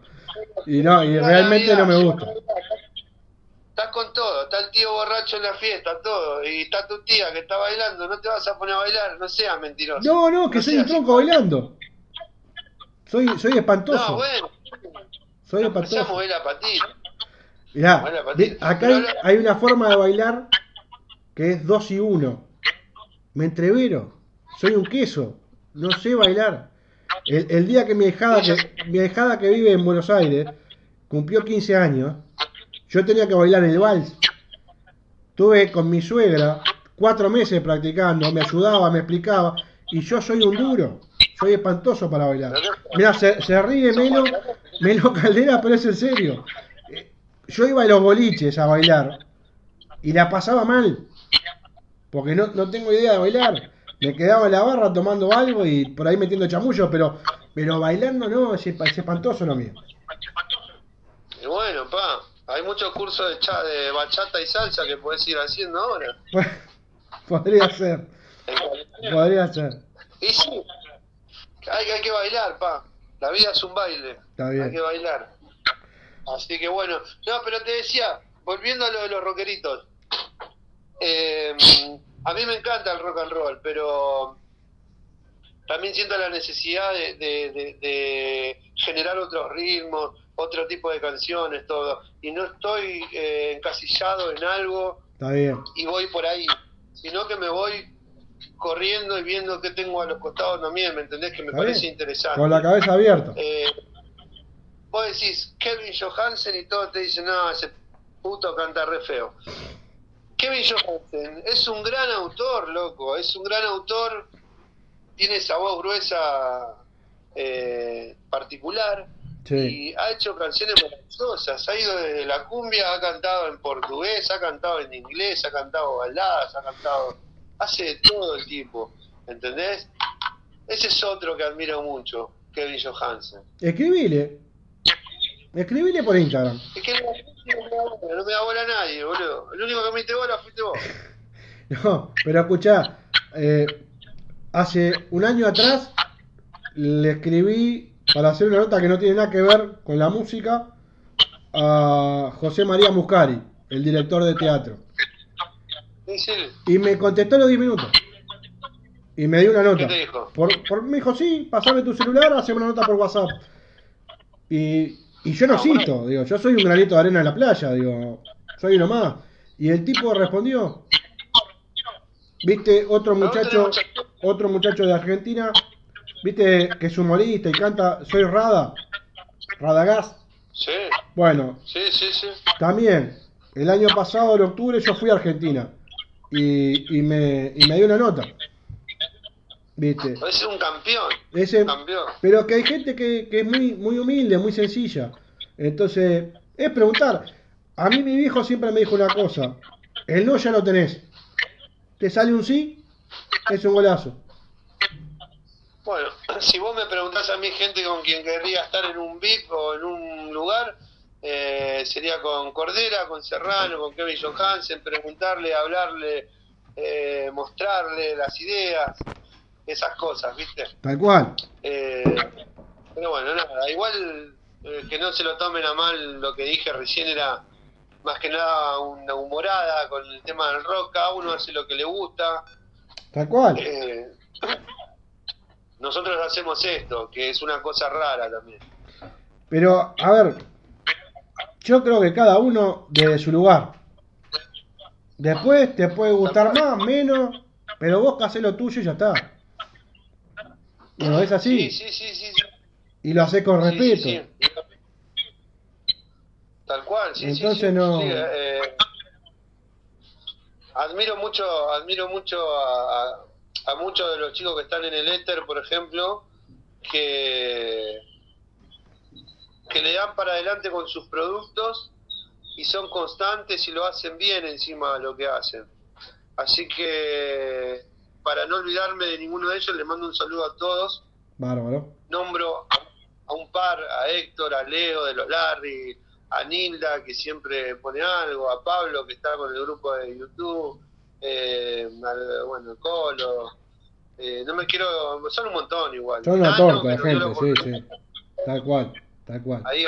[SPEAKER 1] Y no, y realmente no me gusta.
[SPEAKER 2] Estás con todo, está el tío borracho en la fiesta, todo, y está tu tía que está bailando, no te vas a poner a bailar, no seas mentiroso.
[SPEAKER 1] No, no, que soy un tronco bailando. Soy, soy espantoso.
[SPEAKER 2] No, bueno,
[SPEAKER 1] Soy
[SPEAKER 2] empezamos a
[SPEAKER 1] espantoso.
[SPEAKER 2] mover la patita.
[SPEAKER 1] Mirá, acá hay, hay una forma de bailar que es dos y uno. Me entrevero. Soy un queso. No sé bailar. El, el día que mi hijada que, mi que vive en Buenos Aires cumplió 15 años, yo tenía que bailar el vals. Tuve con mi suegra cuatro meses practicando, me ayudaba, me explicaba, y yo soy un duro. Soy espantoso para bailar. Mira, se, se ríe Melo, Melo Caldera, pero es en serio. Eh, Yo iba a los boliches a bailar y la pasaba mal. Porque no, no tengo idea de bailar. Me quedaba en la barra tomando algo y por ahí metiendo chamullos, pero, pero bailando no, es, es espantoso lo mío.
[SPEAKER 2] Y bueno, pa, hay muchos cursos de, cha- de bachata y salsa que puedes ir haciendo ahora.
[SPEAKER 1] Podría ser, podría ser.
[SPEAKER 2] Y sí, hay, hay que bailar, pa. La vida es un baile.
[SPEAKER 1] Está bien.
[SPEAKER 2] Hay que bailar. Así que bueno. No, pero te decía, volviendo a lo de los rockeritos. eh, a mí me encanta el rock and roll, pero también siento la necesidad de, de- de- de generar otros ritmos, otro tipo de canciones, todo. Y no estoy eh, encasillado en algo
[SPEAKER 1] Está bien.
[SPEAKER 2] y voy por ahí, sino que me voy corriendo y viendo qué tengo a los costados también, ¿me entendés? Que me
[SPEAKER 1] Está
[SPEAKER 2] parece
[SPEAKER 1] bien.
[SPEAKER 2] interesante.
[SPEAKER 1] Con la cabeza abierta.
[SPEAKER 2] Eh, vos decís Kevin Johansen y todos te dicen, no, ese puto canta re feo. Kevin Johansen es un gran autor, loco, es un gran autor, tiene esa voz gruesa eh, particular
[SPEAKER 1] Sí.
[SPEAKER 2] y ha hecho canciones maravillosas, ha ido desde la cumbia, ha cantado en portugués, ha cantado en inglés, ha cantado baladas, ha cantado, hace todo el tipo, ¿entendés? Ese es otro que admiro mucho, Kevin Johansen.
[SPEAKER 1] Escribile. Escribile por Instagram.
[SPEAKER 2] Es que no, me da bola, no me da bola a nadie, boludo. El único que me diste bola fuiste vos.
[SPEAKER 1] No, pero escuchá, eh, hace un año atrás le escribí para hacer una nota que no tiene nada que ver con la música a José María Muscari, el director de teatro. Y me contestó los 10 minutos. Y me dio una nota.
[SPEAKER 2] ¿Qué te dijo?
[SPEAKER 1] Por, por- me dijo, sí, pasame tu celular, haceme una nota por WhatsApp. Y, y yo no
[SPEAKER 2] Ah,
[SPEAKER 1] existo, digo, yo soy un granito de arena en la playa, digo, soy uno más. Y el tipo respondió, viste, otro muchacho, otro muchacho de Argentina, viste, que es humorista y canta, soy Rada, Radagás.
[SPEAKER 2] Sí,
[SPEAKER 1] Bueno,
[SPEAKER 2] sí, sí, sí.
[SPEAKER 1] también, el año pasado, en octubre, yo fui a Argentina y, y, me, y me dio una nota. ¿Viste?
[SPEAKER 2] Ese es un campeón.
[SPEAKER 1] Ese,
[SPEAKER 2] Un campeón.
[SPEAKER 1] pero que hay gente que, que es muy, muy humilde, muy sencilla. Entonces, es preguntar. A mí mi viejo siempre me dijo una cosa. El no ya lo tenés. Te sale un sí, es un golazo.
[SPEAKER 2] Bueno, si vos me preguntás a mí gente con quien querría estar en un VIP o en un lugar, eh, sería con Cordera, con Serrano, con Kevin Johansen, preguntarle, hablarle, eh, mostrarle las ideas, esas cosas, ¿viste?
[SPEAKER 1] Tal cual.
[SPEAKER 2] Eh, pero bueno, nada, igual eh, que no se lo tomen a mal lo que dije recién era más que nada una humorada con el tema del rock, cada uno hace lo que le gusta.
[SPEAKER 1] Tal cual.
[SPEAKER 2] Eh, nosotros hacemos esto, que es una cosa rara también.
[SPEAKER 1] Pero, a ver, yo creo que cada uno desde su lugar. Después te puede gustar más, menos, pero vos que hacés lo tuyo y ya está. No es así.
[SPEAKER 2] Sí, sí, sí, sí. sí.
[SPEAKER 1] Y lo haces con respeto.
[SPEAKER 2] sí, sí. Tal cual, sí,
[SPEAKER 1] Entonces
[SPEAKER 2] sí.
[SPEAKER 1] no-
[SPEAKER 2] Sí, eh, admiro mucho, admiro mucho a, a- a muchos de los chicos que están en el éter, por ejemplo, que que le dan para adelante con sus productos y son constantes y lo hacen bien encima de lo que hacen. Así que para no olvidarme de ninguno de ellos, le mando un saludo a todos
[SPEAKER 1] Bárbaro.
[SPEAKER 2] nombro a, a un par, a Héctor, a Leo de los Larry, a Nilda que siempre pone algo, a Pablo que está con el grupo de YouTube, eh, al- bueno, Colo, eh, no me quiero, son un montón igual.
[SPEAKER 1] Son una
[SPEAKER 2] Nano,
[SPEAKER 1] torta de
[SPEAKER 2] no
[SPEAKER 1] gente, sí, sí. Tal cual, tal cual.
[SPEAKER 2] Ahí,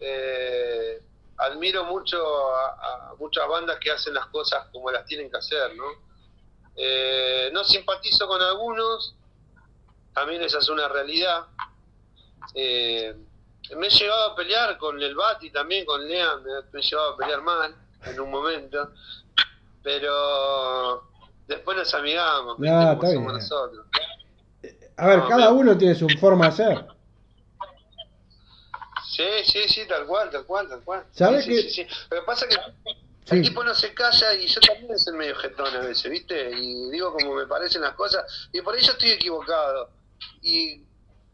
[SPEAKER 2] eh, admiro mucho a, a muchas bandas que hacen las cosas como las tienen que hacer, ¿no? Eh, no simpatizo con algunos, también esa es una realidad. Eh, me he llegado a pelear con el Bati también, con Lean, me, he llegado a pelear mal en un momento, pero después nos amigamos, ¿viste?
[SPEAKER 1] Ah, está bien.
[SPEAKER 2] nosotros.
[SPEAKER 1] A ver,
[SPEAKER 2] No,
[SPEAKER 1] cada
[SPEAKER 2] me-
[SPEAKER 1] uno tiene su forma de ser.
[SPEAKER 2] Sí, sí, sí, tal cual, tal cual, tal cual.
[SPEAKER 1] ¿Sabes
[SPEAKER 2] Sí,
[SPEAKER 1] que-
[SPEAKER 2] sí, sí. Lo que pasa es que el tipo no se calla y yo también soy medio jetón a veces, ¿viste? Y digo como me parecen las cosas y por ahí yo estoy equivocado. Y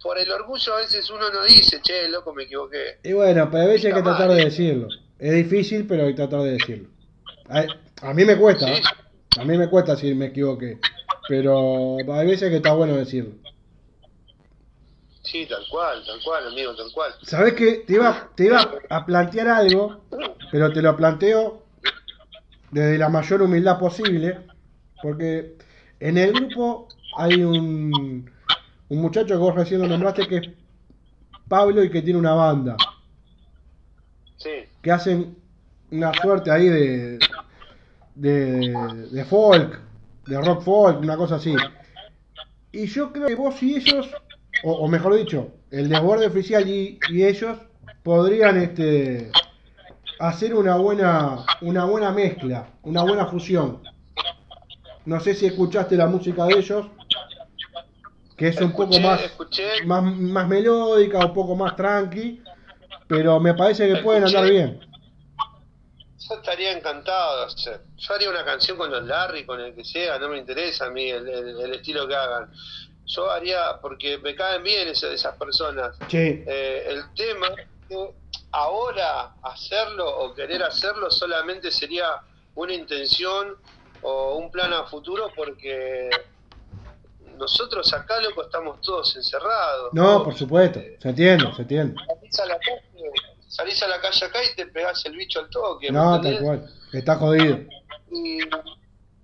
[SPEAKER 2] por el orgullo a veces uno no dice, che, loco, me equivoqué.
[SPEAKER 1] Y bueno, pero a veces hay que tratar
[SPEAKER 2] mal,
[SPEAKER 1] de decirlo. Es difícil, pero hay que tratar de decirlo. A, a mí me cuesta,
[SPEAKER 2] Sí.
[SPEAKER 1] ¿eh? a mí me cuesta si me equivoqué. Pero hay veces que está bueno decirlo.
[SPEAKER 2] Sí, tal cual, tal cual, amigo, tal cual.
[SPEAKER 1] Sabes que te iba, te iba a plantear algo, pero te lo planteo desde la mayor humildad posible, porque en el grupo hay un, un muchacho que vos recién lo nombraste que es Pablo y que tiene una banda,
[SPEAKER 2] Sí,
[SPEAKER 1] que hacen una suerte ahí de, de, de folk, de rock folk, una cosa así. Y yo creo que vos y ellos, o, o mejor dicho, el desborde oficial y, y ellos podrían este hacer una buena una buena mezcla, una buena fusión. No sé si escuchaste la música de ellos, que es un poco más,
[SPEAKER 2] escuché.
[SPEAKER 1] más más melódica, un poco más tranqui, pero me parece que pueden andar bien.
[SPEAKER 2] Yo estaría encantado de hacer. Yo haría una canción con los Larry, con el que sea, no me interesa a mí el, el- el estilo que hagan. Yo haría, porque me caen bien ese- esas personas.
[SPEAKER 1] Sí,
[SPEAKER 2] Eh, el tema ahora hacerlo o querer hacerlo solamente sería una intención o un plan a futuro porque nosotros acá, loco, estamos todos encerrados.
[SPEAKER 1] no, por supuesto, se entiende, se entiende.
[SPEAKER 2] Salís a la calle, salís a la calle acá y te pegás el bicho al toque. ¿me
[SPEAKER 1] No, tal cual, está jodido.
[SPEAKER 2] y,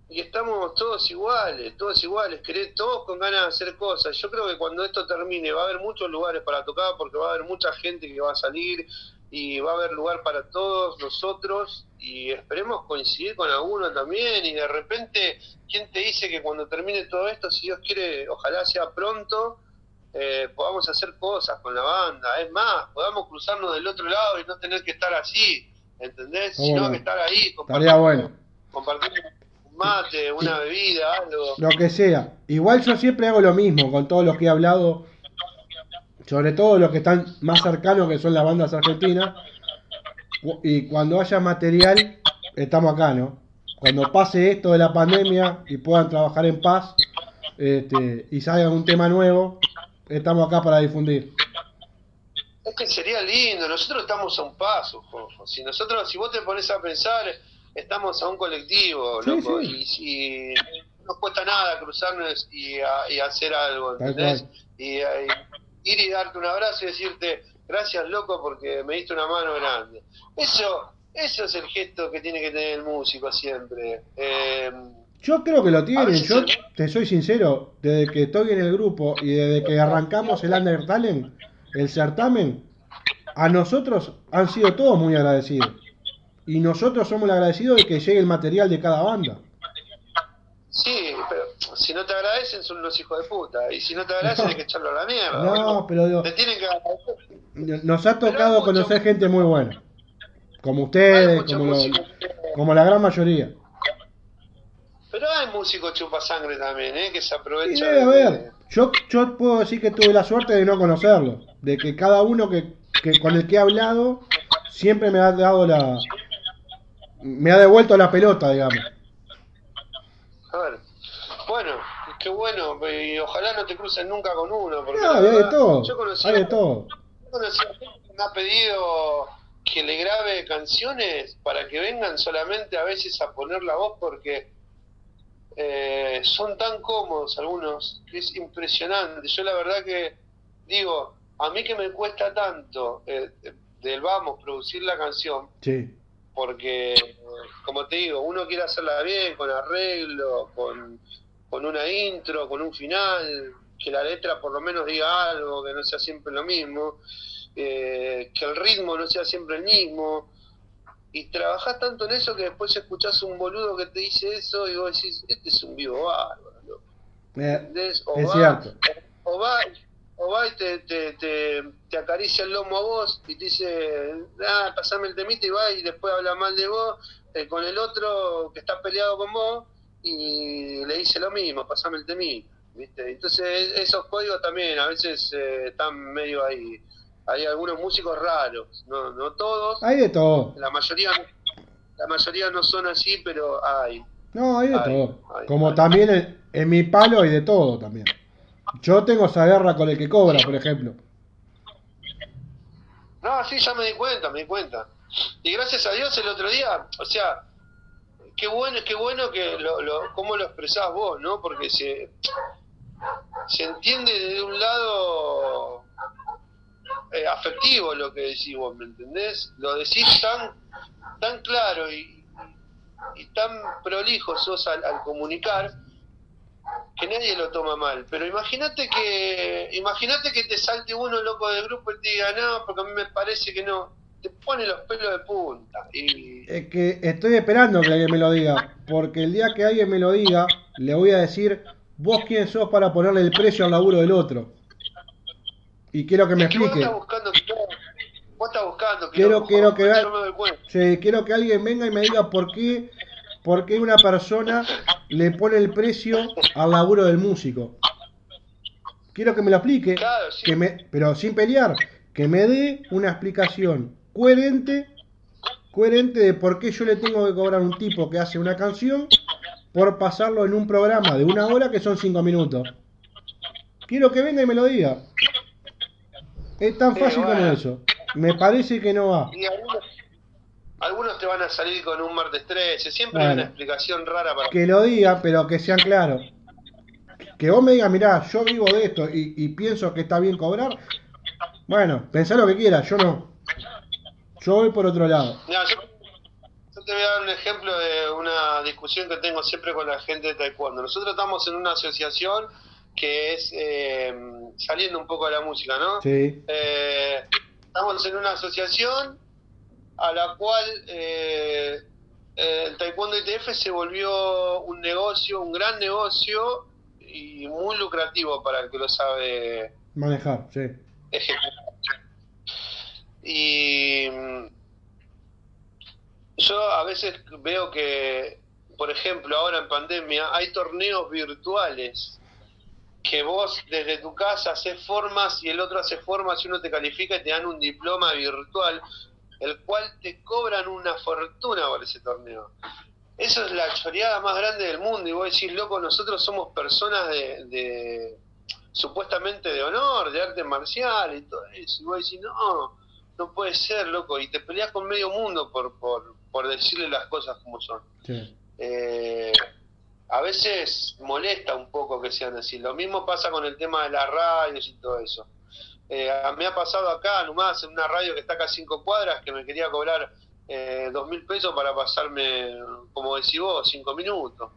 [SPEAKER 2] y estamos todos iguales, todos iguales, querés- todos con ganas de hacer cosas. Yo creo que cuando esto termine va a haber muchos lugares para tocar porque va a haber mucha gente que va a salir y va a haber lugar para todos nosotros y esperemos coincidir con alguno también y de repente, ¿quién te dice que cuando termine todo esto, si Dios quiere, ojalá sea pronto, eh, podamos hacer cosas con la banda? Es más, podamos cruzarnos del otro lado y no tener que estar así, ¿entendés?
[SPEAKER 1] ¿Cómo
[SPEAKER 2] Sino
[SPEAKER 1] no?
[SPEAKER 2] que estar ahí, compartiendo-
[SPEAKER 1] bueno.
[SPEAKER 2] compartir un mate, una bebida, algo.
[SPEAKER 1] Lo que sea. Igual yo siempre hago lo mismo con todos los que he hablado, sobre todo los que están más cercanos, que son las bandas argentinas. Y cuando haya material, estamos acá, ¿no? Cuando pase esto de la pandemia y puedan trabajar en paz este, y salga un tema nuevo, estamos acá para difundir.
[SPEAKER 2] Es que sería lindo, nosotros estamos a un paso. Si nosotros, si vos te pones a pensar, estamos a un colectivo,
[SPEAKER 1] Sí,
[SPEAKER 2] loco,
[SPEAKER 1] sí.
[SPEAKER 2] y si no nos cuesta nada cruzarnos y, a- y hacer algo, ¿entendés?
[SPEAKER 1] cual.
[SPEAKER 2] Y, eh, ir y darte un abrazo y decirte, gracias loco porque me diste una mano grande. Eso, eso es el gesto que tiene que tener el músico siempre. Eh,
[SPEAKER 1] Yo creo que lo tienen, yo te soy sincero, desde que estoy en el grupo y desde que arrancamos el Under Talent, el certamen, a nosotros han sido todos muy agradecidos. Y nosotros somos agradecidos de que llegue el material de cada banda.
[SPEAKER 2] Sí, pero si no te agradecen son unos hijos de puta. Y si no te agradecen hay que echarlo a la mierda.
[SPEAKER 1] No, pero digo,
[SPEAKER 2] Te tienen que agradecer.
[SPEAKER 1] nos ha tocado
[SPEAKER 2] mucho-
[SPEAKER 1] conocer gente muy buena. Como ustedes, como, lo- como la gran mayoría.
[SPEAKER 2] Pero hay músicos chupasangre también, ¿eh? Que se aprovechan.
[SPEAKER 1] debe
[SPEAKER 2] de-
[SPEAKER 1] haber. Yo, yo puedo decir que tuve la suerte de no conocerlo. De que cada uno que, que con el que he hablado siempre me ha dado la. Me ha devuelto la pelota, digamos.
[SPEAKER 2] A ver. Bueno, qué bueno. Y ojalá no te crucen nunca con uno. Porque
[SPEAKER 1] No, hay de
[SPEAKER 2] verdad,
[SPEAKER 1] todo.
[SPEAKER 2] Yo conocí,
[SPEAKER 1] Hay de todo.
[SPEAKER 2] yo conocí a gente que me ha pedido que le grabe canciones para que vengan solamente a veces a poner la voz porque eh, son tan cómodos algunos que es impresionante. Yo la verdad que digo, a mí que me cuesta tanto eh, del vamos producir la canción,
[SPEAKER 1] Sí.
[SPEAKER 2] porque como te digo, uno quiere hacerla bien, con arreglo, con, con una intro, con un final, que la letra por lo menos diga algo, que no sea siempre lo mismo, eh, que el ritmo no sea siempre el mismo. Y trabajás tanto en eso que después escuchás un boludo que te dice eso y vos decís, este es un vivo bárbaro. loco".
[SPEAKER 1] Eh.
[SPEAKER 2] O
[SPEAKER 1] es
[SPEAKER 2] va,
[SPEAKER 1] cierto.
[SPEAKER 2] O va, o va y te, te, te, te acaricia el lomo a vos y te dice, ah, pasame el temita y va y después habla mal de vos eh, con el otro que está peleado con vos y le dice lo mismo, pasame el temita. ¿viste? Entonces esos códigos también a veces eh, están medio ahí. Hay algunos músicos raros, no, no todos,
[SPEAKER 1] Hay de todo.
[SPEAKER 2] la mayoría la mayoría no son así, pero hay.
[SPEAKER 1] No, hay de todo. Como también en, en mi palo hay de todo también. Yo tengo esa guerra con el que cobra, por ejemplo.
[SPEAKER 2] No, sí, ya me di cuenta, me di cuenta. Y gracias a Dios el otro día, o sea, qué bueno, qué bueno que lo, lo, cómo lo expresás vos, ¿no? Porque se, se entiende desde un lado eh, afectivo lo que decís vos, ¿me entendés? Lo decís tan, tan claro y, y tan prolijo sos al, comunicar que nadie lo toma mal. Pero imagínate que imagínate que te salte uno loco del grupo y te diga, no, porque a mí me parece que no. Te pone los pelos de punta. Y
[SPEAKER 1] Es que estoy esperando que alguien me lo diga, porque el día que alguien me lo diga, le voy a decir, vos quién sos para ponerle el precio al laburo del otro. Y quiero que me
[SPEAKER 2] es que vos
[SPEAKER 1] explique.
[SPEAKER 2] estás buscando quilombo. Vos estás buscando
[SPEAKER 1] Quiero, quiero que sí, quiero que alguien venga y me diga por qué, por qué una persona le pone el precio al laburo del músico. Quiero que me lo explique,
[SPEAKER 2] Claro, sí.
[SPEAKER 1] que me, pero sin pelear, que me dé una explicación coherente, coherente de por qué yo le tengo que cobrar a un tipo que hace una canción por pasarlo en un programa de una hora que son cinco minutos. Quiero que venga y me lo diga. Es tan fácil como
[SPEAKER 2] bueno.
[SPEAKER 1] eso. Me parece que no va.
[SPEAKER 2] Y algunos, algunos te van a salir con un martes 13, siempre hay una explicación rara para...
[SPEAKER 1] Que lo diga, pero que sean claros. Que vos me digas, mirá, yo vivo de esto y, y pienso que está bien cobrar. Bueno, pensá lo que quieras, yo no. Yo voy por otro lado.
[SPEAKER 2] Yo te voy a dar un ejemplo de una discusión que tengo siempre con la gente de Taekwondo. Nosotros estamos en una asociación que es eh, saliendo un poco de la música, ¿no?
[SPEAKER 1] Sí,
[SPEAKER 2] Eh, estamos en una asociación a la cual eh, eh, el Taekwondo ITF se volvió un negocio, un gran negocio y muy lucrativo para el que lo sabe
[SPEAKER 1] manejar, sí.
[SPEAKER 2] ejecutar. Y mm, yo a veces veo que, por ejemplo, ahora en pandemia hay torneos virtuales que vos desde tu casa haces formas y el otro hace formas y uno te califica y te dan un diploma virtual, el cual te cobran una fortuna por ese torneo. Eso es la choreada más grande del mundo y vos decís, loco, nosotros somos personas de, de supuestamente de honor, de arte marcial y todo eso. Y vos decís, no, no puede ser, loco. Y te peleas con medio mundo por, por, por decirle las cosas como son.
[SPEAKER 1] sí.
[SPEAKER 2] Eh, a veces molesta un poco que sean así. Lo mismo pasa con el tema de las radios y todo eso. Eh, me ha pasado acá, nomás, en una radio que está acá a cinco cuadras, que me quería cobrar eh, dos mil pesos para pasarme, como decís vos, cinco minutos.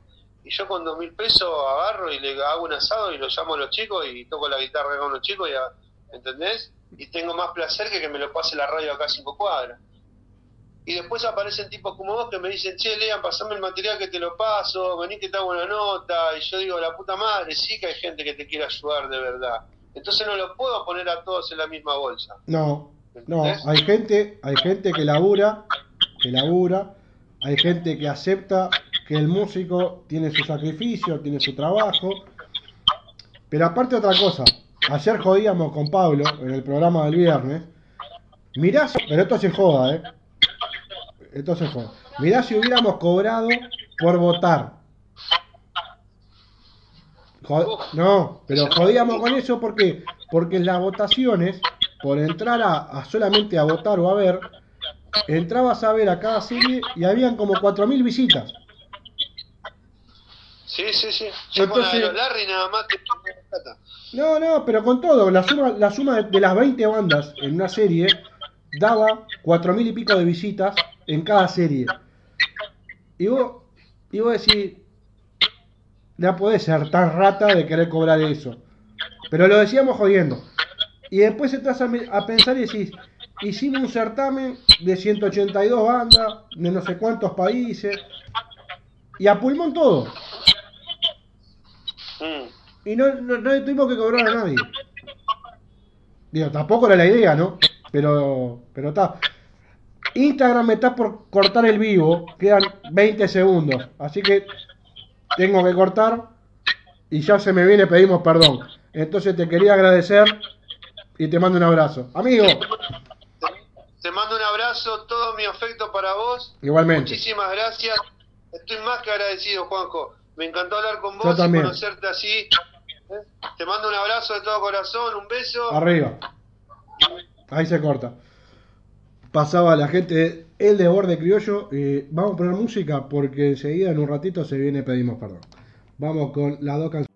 [SPEAKER 2] Y yo con dos mil pesos agarro y le hago un asado y lo llamo a los chicos y toco la guitarra con los chicos, y a- ¿entendés? Y tengo más placer que que me lo pase la radio acá a cinco cuadras. Y después aparecen tipos como vos que me dicen, che, Lean, pasame el material que te lo paso, vení que te hago una nota. Y yo digo, la puta madre, sí que hay gente que te quiere ayudar de verdad. Entonces no lo puedo poner a todos en la misma bolsa.
[SPEAKER 1] No, no, hay gente, hay gente que labura, que labura, hay gente que acepta que el músico tiene su sacrificio, tiene su trabajo. Pero aparte otra cosa, ayer jodíamos con Pablo en el programa del viernes. Mirá, si- pero esto se joda, eh. Esto se joda. Mirá si hubiéramos cobrado por votar. Jo- no, pero jodíamos con eso porque porque en las votaciones, por entrar a, a solamente a votar o a ver, entrabas a ver a cada serie y habían como 4.000 visitas.
[SPEAKER 2] Sí, sí, sí.
[SPEAKER 1] Entonces-
[SPEAKER 2] Larry nada más que plata.
[SPEAKER 1] No, no, pero con todo, la suma, la suma de, de las 20 bandas en una serie daba 4.000 y pico de visitas en cada serie. Y vos, y vos decís, no podés ser tan rata de querer cobrar eso. Pero lo decíamos jodiendo. Y después entras a, a pensar y decís, hicimos un certamen de 182 bandas, de no sé cuántos países, y a pulmón todo.
[SPEAKER 2] Mm.
[SPEAKER 1] Y no, no, no le tuvimos que cobrar a nadie. Digo, tampoco era la idea, ¿no? Pero, pero está. Instagram me está por cortar el vivo, quedan 20 segundos, así que tengo que cortar y ya se me viene, pedimos perdón. Entonces te quería agradecer y te mando un abrazo. Amigo,
[SPEAKER 2] Te mando un abrazo, todo mi afecto para vos.
[SPEAKER 1] igualmente.
[SPEAKER 2] Muchísimas gracias. Estoy más que agradecido, Juanjo. Me encantó hablar con vos y conocerte así. Te mando un abrazo de todo corazón, un beso.
[SPEAKER 1] Arriba. Ahí se corta. Pasaba la gente, el de borde criollo. eh, vamos a poner música porque enseguida en un ratito se viene Pedimos Perdón. Vamos con las dos canciones.